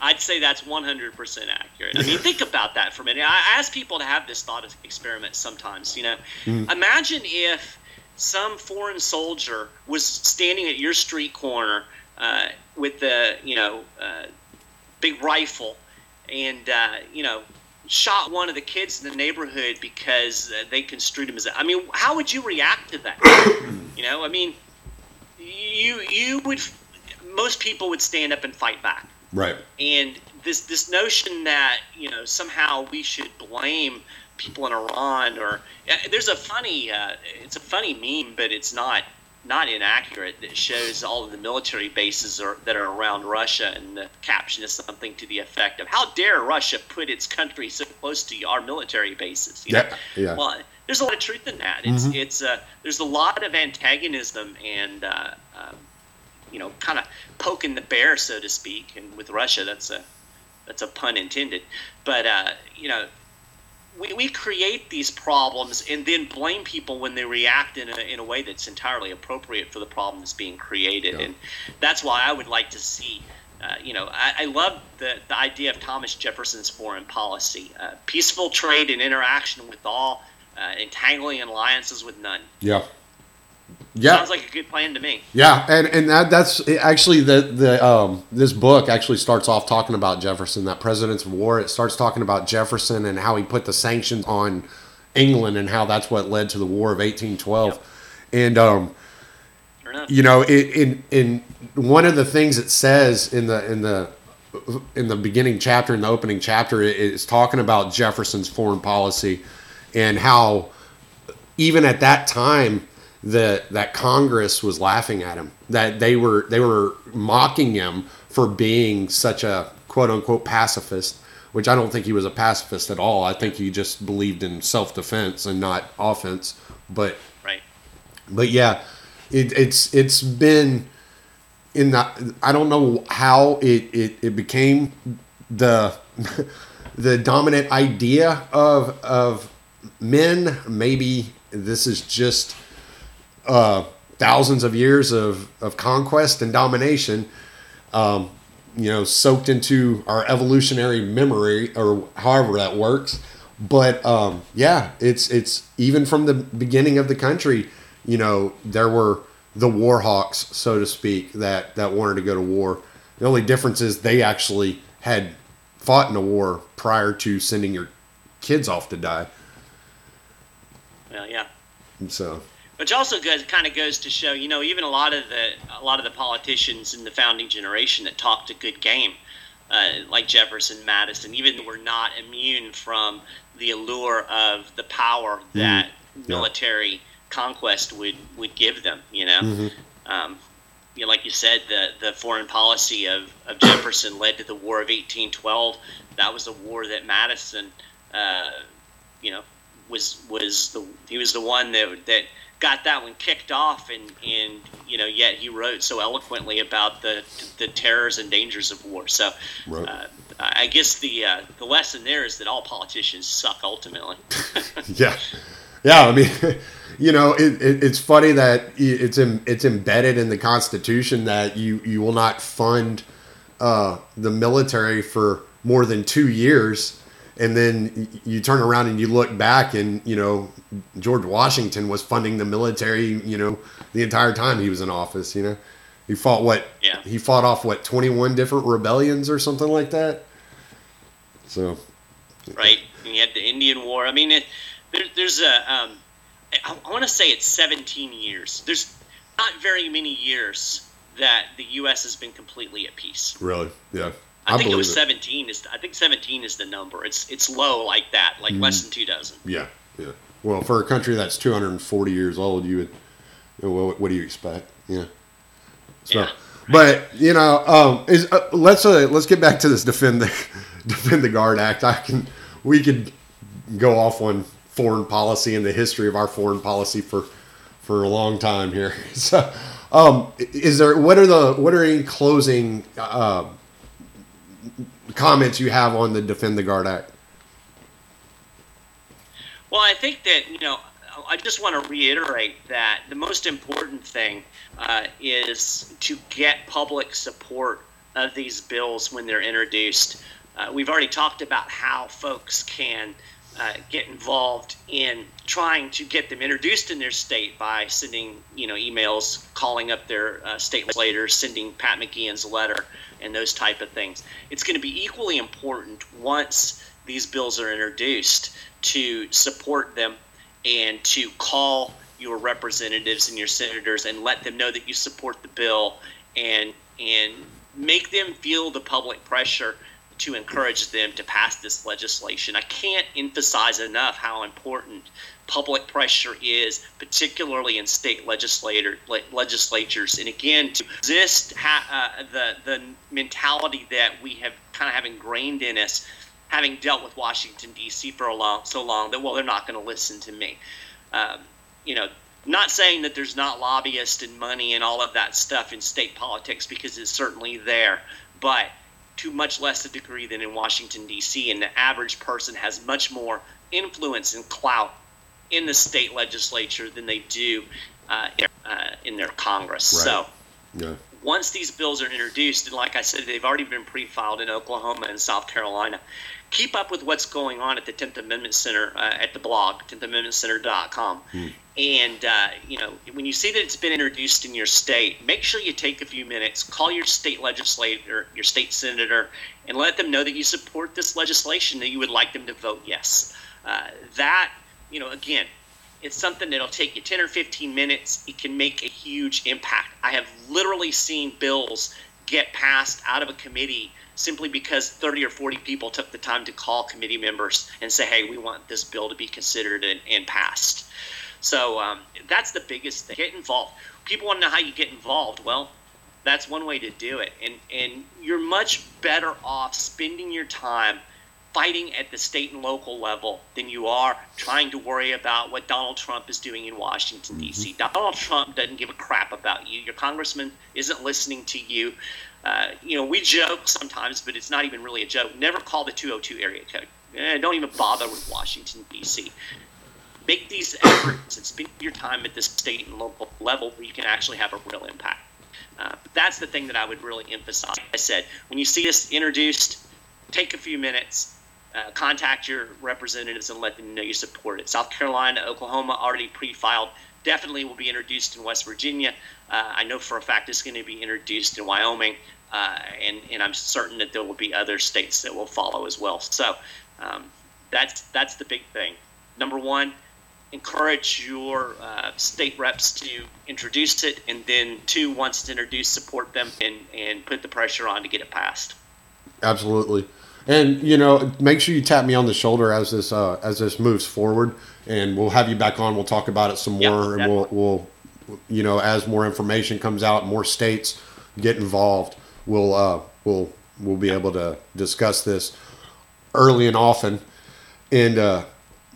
I'd say that's 100% accurate. I mean, think about that for a minute. I ask people to have this thought experiment sometimes. You know, mm. imagine if some foreign soldier was standing at your street corner uh, with the you know uh, big rifle and uh, you know shot one of the kids in the neighborhood because uh, they construed him as a, I mean how would you react to that? You know I mean you you would most people would stand up and fight back. Right. And this this notion that you know somehow we should blame people in Iran or there's a funny uh, it's a funny meme, but it's not not inaccurate that shows all of the military bases are, that are around Russia, and the caption is something to the effect of "How dare Russia put its country so close to our military bases?" You know? yeah, yeah. Well, there's a lot of truth in that. It's mm-hmm. it's uh, there's a lot of antagonism and uh, um, you know, kind of poking the bear, so to speak. And with Russia, that's a that's a pun intended. But uh, you know, we, we create these problems and then blame people when they react in a, in a way that's entirely appropriate for the problem that's being created. Yeah. And that's why I would like to see, uh, you know, I, I, love the, the idea of Thomas Jefferson's foreign policy uh, peaceful trade and interaction with all, uh, entangling alliances with none. Yeah. Yeah, sounds like a good plan to me. Yeah, and and that that's actually the the um this book actually starts off talking about Jefferson, that President's War. It starts talking about Jefferson and how he put the sanctions on England and how that's what led to the War of 1812. Yep. And um, you know, in in one of the things it says in the in the in the beginning chapter in the opening chapter is talking about Jefferson's foreign policy and how even at that time that that Congress was laughing at him, that they were they were mocking him for being such a quote unquote pacifist, which I don't think he was a pacifist at all. I think he just believed in self defense and not offense. But right, but yeah, it, it's it's been in the I don't know how it it, it became the the dominant idea of of men. Maybe this is just uh, thousands of years of, of conquest and domination, um, you know, soaked into our evolutionary memory or however that works. But um, yeah, it's it's even from the beginning of the country, you know, there were the war hawks, so to speak, that that wanted to go to war. The only difference is they actually had fought in a war prior to sending your kids off to die. Well, yeah. So Which also goes kind of goes to show, you know, even a lot of the a lot of the politicians in the founding generation that talked a good game, uh, like Jefferson, Madison, even were not immune from the allure of the power that military conquest would would give them. You know, um, you know, like you said, the the foreign policy of, of Jefferson led to the War of 1812. That was a war that Madison, uh, you know, was was the he was the one that that got that one kicked off, and and you know, yet he wrote so eloquently about the the terrors and dangers of war. So. Right. Uh, I guess the uh, the lesson there is that all politicians suck ultimately. yeah, yeah. I mean, you know, it, it, it's funny that it's em, it's embedded in the Constitution that you you will not fund uh, the military for more than two years, and then you turn around and you look back, and you know, George Washington was funding the military, you know, the entire time he was in office. You know, he fought what? Yeah. He fought off what twenty one different rebellions or something like that. So right? And you had the Indian War. I mean, it, there, there's a. Um, I, I want to say it's 17 years. There's not very many years that the U.S. has been completely at peace. really, yeah. I, think it was 17. Is I think 17 is the number. It's it's low like that, like less than two dozen. Yeah, yeah. Well, for a country that's 240 years old, you would. What, what do you expect? Yeah. So, Yeah. but you know, um, is uh, let's uh, let's get back to this defend the defend the guard act. I can we could go off on foreign policy and the history of our foreign policy for for a long time here. So, um, is there what are the what are any closing uh, comments you have on the defend the guard act? Well, I think that you know, I just want to reiterate that the most important thing uh, is to get public support of these bills when they're introduced. Uh, we've already talked about how folks can uh, get involved in trying to get them introduced in their state by sending, you know, emails, calling up their uh, state legislators, sending Pat McGeehan's letter, and those type of things. It's going to be equally important once these bills are introduced to support them and to call your representatives and your senators and let them know that you support the bill and and make them feel the public pressure to encourage them to pass this legislation. I can't emphasize enough how important public pressure is, particularly in state legislator le- legislatures. And again, to resist ha- uh, the the mentality that we have kind of have ingrained in us, having dealt with Washington D.C. for a long so long that well they're not going to listen to me. Um, you know, not saying that there's not lobbyists and money and all of that stuff in state politics because it's certainly there, but to much less a degree than in Washington D.C. And the average person has much more influence and clout in the state legislature than they do uh, in, uh, in their Congress. Right. So Yeah. once these bills are introduced, and like I said, they've already been pre-filed in Oklahoma and South Carolina. Keep up with what's going on at the 10th Amendment Center uh, at the blog, 10thamendmentcenter.com. And, uh, you know, when you see that it's been introduced in your state, make sure you take a few minutes, call your state legislator, your state senator, and let them know that you support this legislation, that you would like them to vote yes. Uh, that, you know, again, it's something that'll take you 10 or 15 minutes. It can make a huge impact. I have literally seen bills get passed out of a committee simply because 30 or 40 people took the time to call committee members and say, hey, we want this bill to be considered and, and passed. So um, that's the biggest thing. Get involved. People want to know how you get involved. Well, that's one way to do it. And, and you're much better off spending your time fighting at the state and local level than you are trying to worry about what Donald Trump is doing in Washington, D.C. Donald Trump doesn't give a crap about you. Your congressman isn't listening to you. Uh, you know, we joke sometimes, but it's not even really a joke. Never call the 202 area code. Eh, don't even bother with Washington, D.C. Make these efforts and spend your time at the state and local level where you can actually have a real impact. Uh, that's the thing that I would really emphasize. I said, when you see this introduced, take a few minutes, uh, contact your representatives and let them know you support it. South Carolina, Oklahoma already pre-filed. Definitely will be introduced in West Virginia. Uh, I know for a fact it's going to be introduced in Wyoming, uh, and and I'm certain that there will be other states that will follow as well. So um, that's that's the big thing. Number one, encourage your uh, state reps to introduce it, and then two, once it's introduced, support them and, and put the pressure on to get it passed. Absolutely. And you know, make sure you tap me on the shoulder as this uh, as this moves forward, and we'll have you back on. We'll talk about it some more, and we'll we'll you know as more information comes out, more states get involved, we'll uh, we'll we'll be able to discuss this early and often, and uh,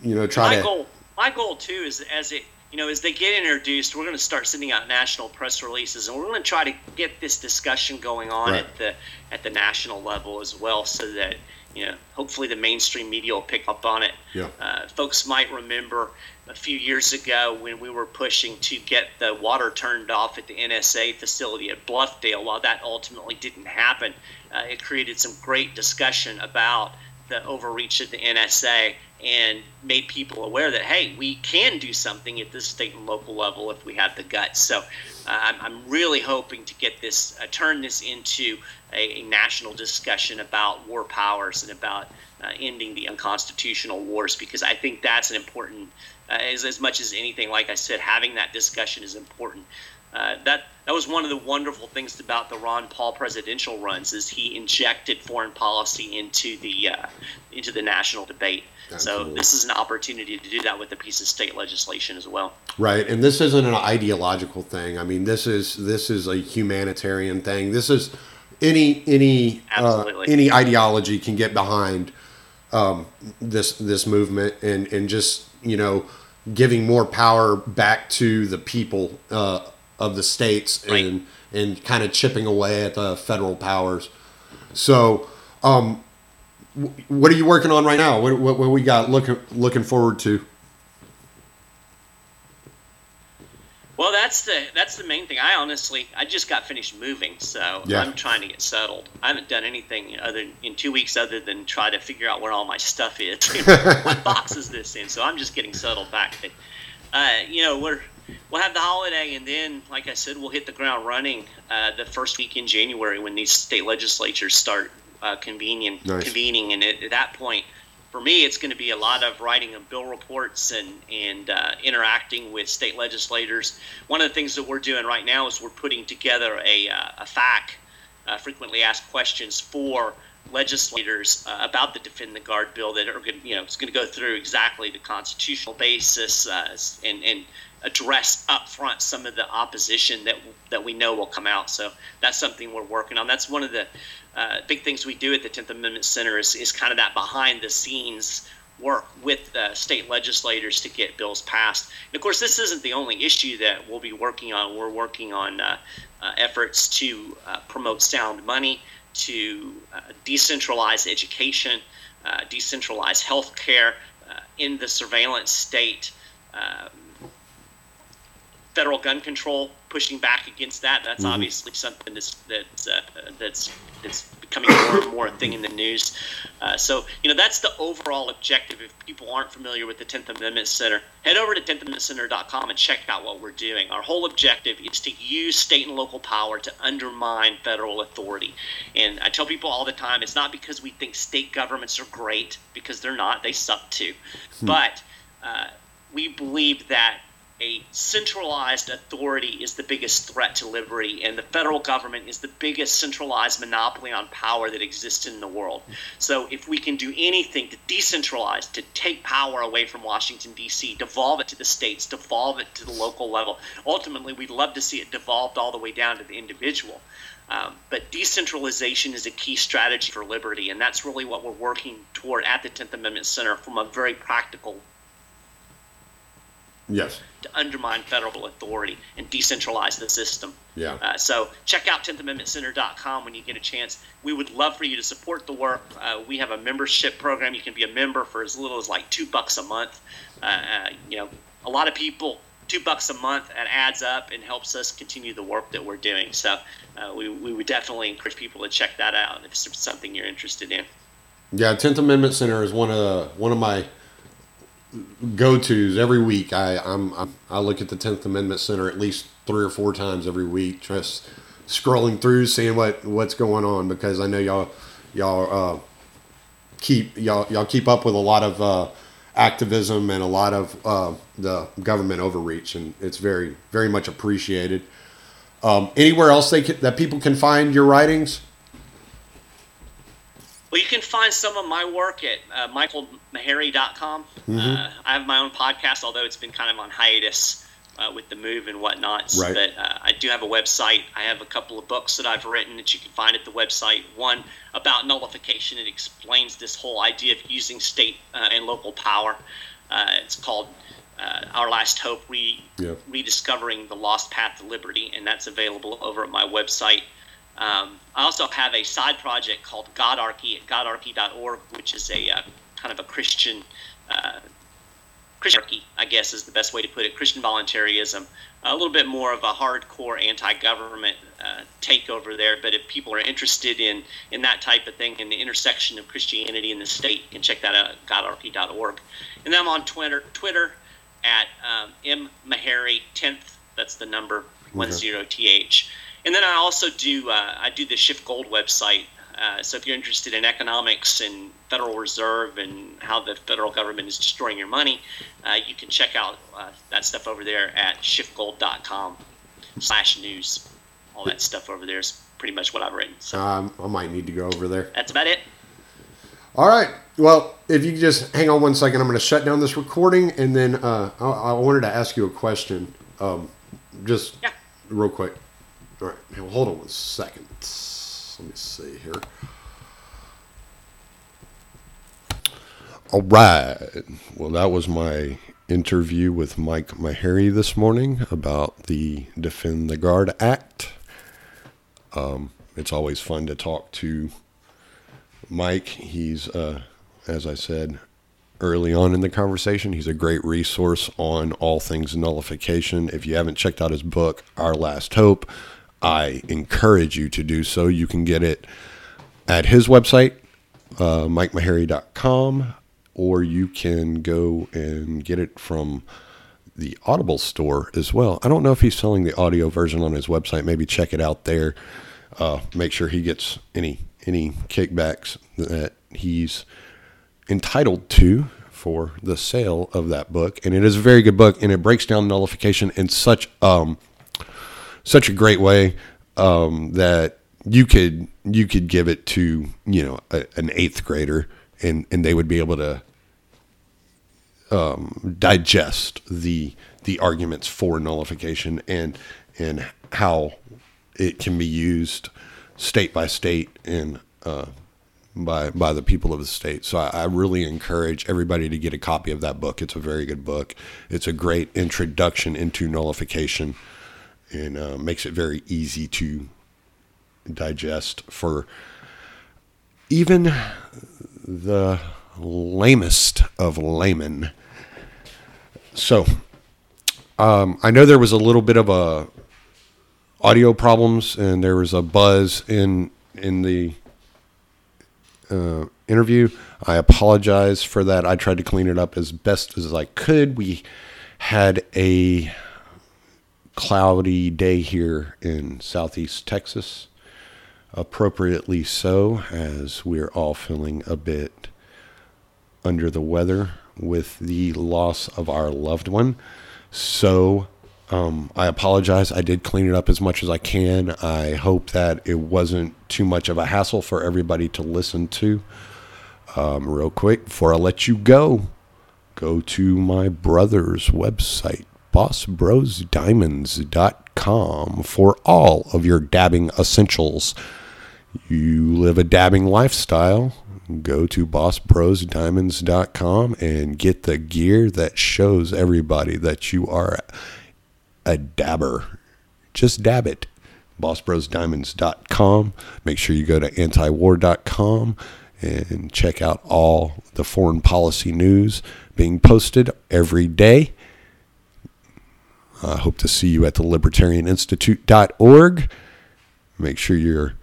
you know try my to goal my goal too is as it you know as they get introduced we're going to start sending out national press releases and we're going to try to get this discussion going on Right. at the at the national level as well so that you know hopefully the mainstream media will pick up on it Yeah. uh, folks might remember a few years ago when we were pushing to get the water turned off at the NSA facility at Bluffdale. While that ultimately didn't happen, uh, it created some great discussion about the overreach of the NSA and made people aware that hey, we can do something at the state and local level if we have the guts. So uh, I'm, I'm really hoping to get this, uh, turn this into a, a national discussion about war powers and about uh, ending the unconstitutional wars because I think that's an important, uh, as, as much as anything, like I said, having that discussion is important. Uh, that that was one of the wonderful things about the Ron Paul presidential runs is he injected foreign policy into the uh, into the national debate. Absolutely. So this is an opportunity to do that with a piece of state legislation as well. Right, and this isn't an ideological thing. I mean, this is this is a humanitarian thing. This is any any uh, any ideology can get behind um, this this movement and and just you know giving more power back to the people uh, of the states Right. and and kind of chipping away at the federal powers. So, um, what are you working on right now? What, what, what we got looking looking forward to? Well, that's the that's the main thing. I honestly, I just got finished moving, so Yeah. I'm trying to get settled. I haven't done anything other in two weeks other than try to figure out where all my stuff is. what box is this in? So I'm just getting settled back. But, uh, you know, we're we'll have the holiday, and then, like I said, we'll hit the ground running uh, the first week in January when these state legislatures start uh, convening. Nice. Convening, and at, at that point, for me, it's going to be a lot of writing of bill reports and and uh, interacting with state legislators. One of the things that we're doing right now is we're putting together a uh, a FAQ, uh, frequently asked questions for legislators uh, about the Defend the Guard bill that are going, you know, it's going to go through exactly the constitutional basis uh, and and address up front some of the opposition that that we know will come out. So that's something we're working on. That's one of the uh, big things we do at the Tenth Amendment Center is, is kind of that behind the scenes work with uh, state legislators to get bills passed. And of course, this isn't the only issue that we'll be working on. We're working on uh, uh, efforts to uh, promote sound money, to uh, decentralize education, uh, decentralize healthcare uh, in the surveillance state. Um, federal gun control, pushing back against that. That's obviously something that's that's uh, that's that's becoming more and more a thing in the news. Uh, so you know that's the overall objective. If people aren't familiar with the Tenth Amendment Center, head over to tenthamendmentcenter.com and check out what we're doing. Our whole objective is to use state and local power to undermine federal authority. And I tell people all the time, it's not because we think state governments are great, because they're not. They suck too. But uh, we believe that a centralized authority is the biggest threat to liberty, and the federal government is the biggest centralized monopoly on power that exists in the world. So, if we can do anything to decentralize, to take power away from Washington, D.C., devolve it to the states, devolve it to the local level, ultimately, we'd love to see it devolved all the way down to the individual. Um, but decentralization is a key strategy for liberty, and that's really what we're working toward at the 10th Amendment Center from a very practical Yes. to undermine federal authority and decentralize the system. Yeah. Uh, so check out 10thamendmentcenter.com when you get a chance. We would love for you to support the work. Uh, we have a membership program. You can be a member for as little as like two bucks a month. Uh, uh, you know, a lot of people, two bucks a month, it adds up and helps us continue the work that we're doing. So uh, we, we would definitely encourage people to check that out if it's something you're interested in. Yeah, Tenth Amendment Center is one of one of my go tos every week. I I'm, I'm I look at the Tenth Amendment Center at least three or four times every week, just scrolling through, seeing what what's going on because I know y'all y'all uh, keep y'all y'all keep up with a lot of uh, activism and a lot of uh, the government overreach, and it's very, very much appreciated. Um, anywhere else they can, that people can find your writings? Well, you can find some of my work at uh, michaelmaharrey.com. Mm-hmm. Uh, I have my own podcast, although it's been kind of on hiatus uh, with the move and whatnot. Right. But uh, I do have a website. I have a couple of books that I've written that you can find at the website. One about nullification. It explains this whole idea of using state uh, and local power. Uh, it's called uh, Our Last Hope, Re-. Rediscovering the Lost Path to Liberty, and that's available over at my website. Um, I also have a side project called Godarchy at godarchy.org, which is a uh, kind of a Christian, uh, Christianarchy, I guess is the best way to put it, Christian voluntarism. A little bit more of a hardcore anti-government uh, takeover there, but if people are interested in, in that type of thing, in the intersection of Christianity and the state, you can check that out at godarchy.org. And then I'm on Twitter, Twitter at um, M. Maharrey 10th, that's the number, 10th. And then I also do uh, I do the SchiffGold website. Uh, so if you're interested in economics and Federal Reserve and how the federal government is destroying your money, uh, you can check out uh, that stuff over there at schiffgold.com slash news. All that stuff over there is pretty much what I've written. So Um, I might need to go over there. that's about it. All right. Well, if you could just hang on one second, I'm going to shut down this recording, and then uh, I, I wanted to ask you a question, um, just Yeah. real quick. All right. Now, hold on one second. Let me see here. All right. Well, that was my interview with Mike Maharrey this morning about the Defend the Guard Act. Um, it's always fun to talk to Mike. He's, uh, as I said early on in the conversation, he's a great resource on all things nullification. If you haven't checked out his book, Our Last Hope, I encourage you to do so. You can get it at his website, uh, mikemaharrey.com, or you can go and get it from the Audible store as well. I don't know if he's selling the audio version on his website. Maybe check it out there. Uh, make sure he gets any any kickbacks that he's entitled to for the sale of that book. And it is a very good book, and it breaks down nullification in such um, such a great way um, that you could you could give it to you know a, an eighth grader and and they would be able to um, digest the the arguments for nullification and and how it can be used state by state and uh, by by the people of the state. So I, I really encourage everybody to get a copy of that book. It's a very good book. It's a great introduction into nullification and uh, makes it very easy to digest for even the lamest of laymen. So, um, I know there was a little bit of a audio problems, and there was a buzz in in the uh, interview. I apologize for that. I tried to clean it up as best as I could. We had a cloudy day here in southeast Texas, appropriately so, as we're all feeling a bit under the weather with the loss of our loved one. So um, I apologize. I did clean it up as much as I can. I hope that it wasn't too much of a hassle for everybody to listen to. Um, real quick, before I let you go, go to my brother's website, bossbrosdiamonds.com, for all of your dabbing essentials. You live a dabbing lifestyle, go to bossbrosdiamonds.com and get the gear that shows everybody that you are a dabber. Just dab it. BossBrosDiamonds.com. Make sure you go to antiwar.com and check out all the foreign policy news being posted every day. I hope to see you at the libertarianinstitute.org. Make sure you're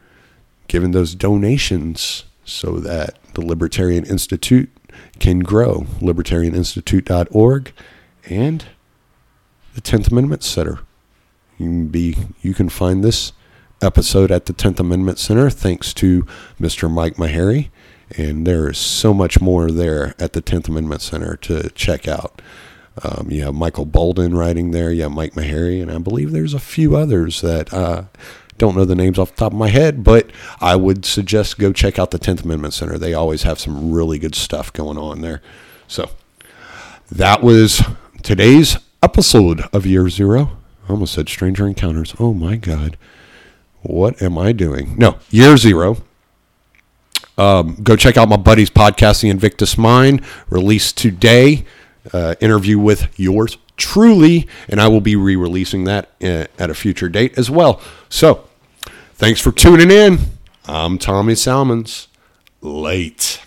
giving those donations so that the Libertarian Institute can grow. Libertarianinstitute.org and the 10th Amendment Center. You can be you can find this episode at the 10th Amendment Center, thanks to Mr. Mike Maharrey. And there is so much more there at the 10th Amendment Center to check out. Um, you have Michael Boldin writing there. You have Mike Maharrey, and I believe there's a few others that uh, don't know the names off the top of my head, but I would suggest go check out the 10th Amendment Center. They always have some really good stuff going on there. So that was today's episode of Year Zero. I almost said Stranger Encounters. Oh my God. What am I doing? No, Year Zero. Um, go check out my buddy's podcast, The Invictus Mind, released today. Uh, interview with yours truly, and I will be re releasing that uh, at a future date as well. So, thanks for tuning in. I'm Tommy Salmons. Late.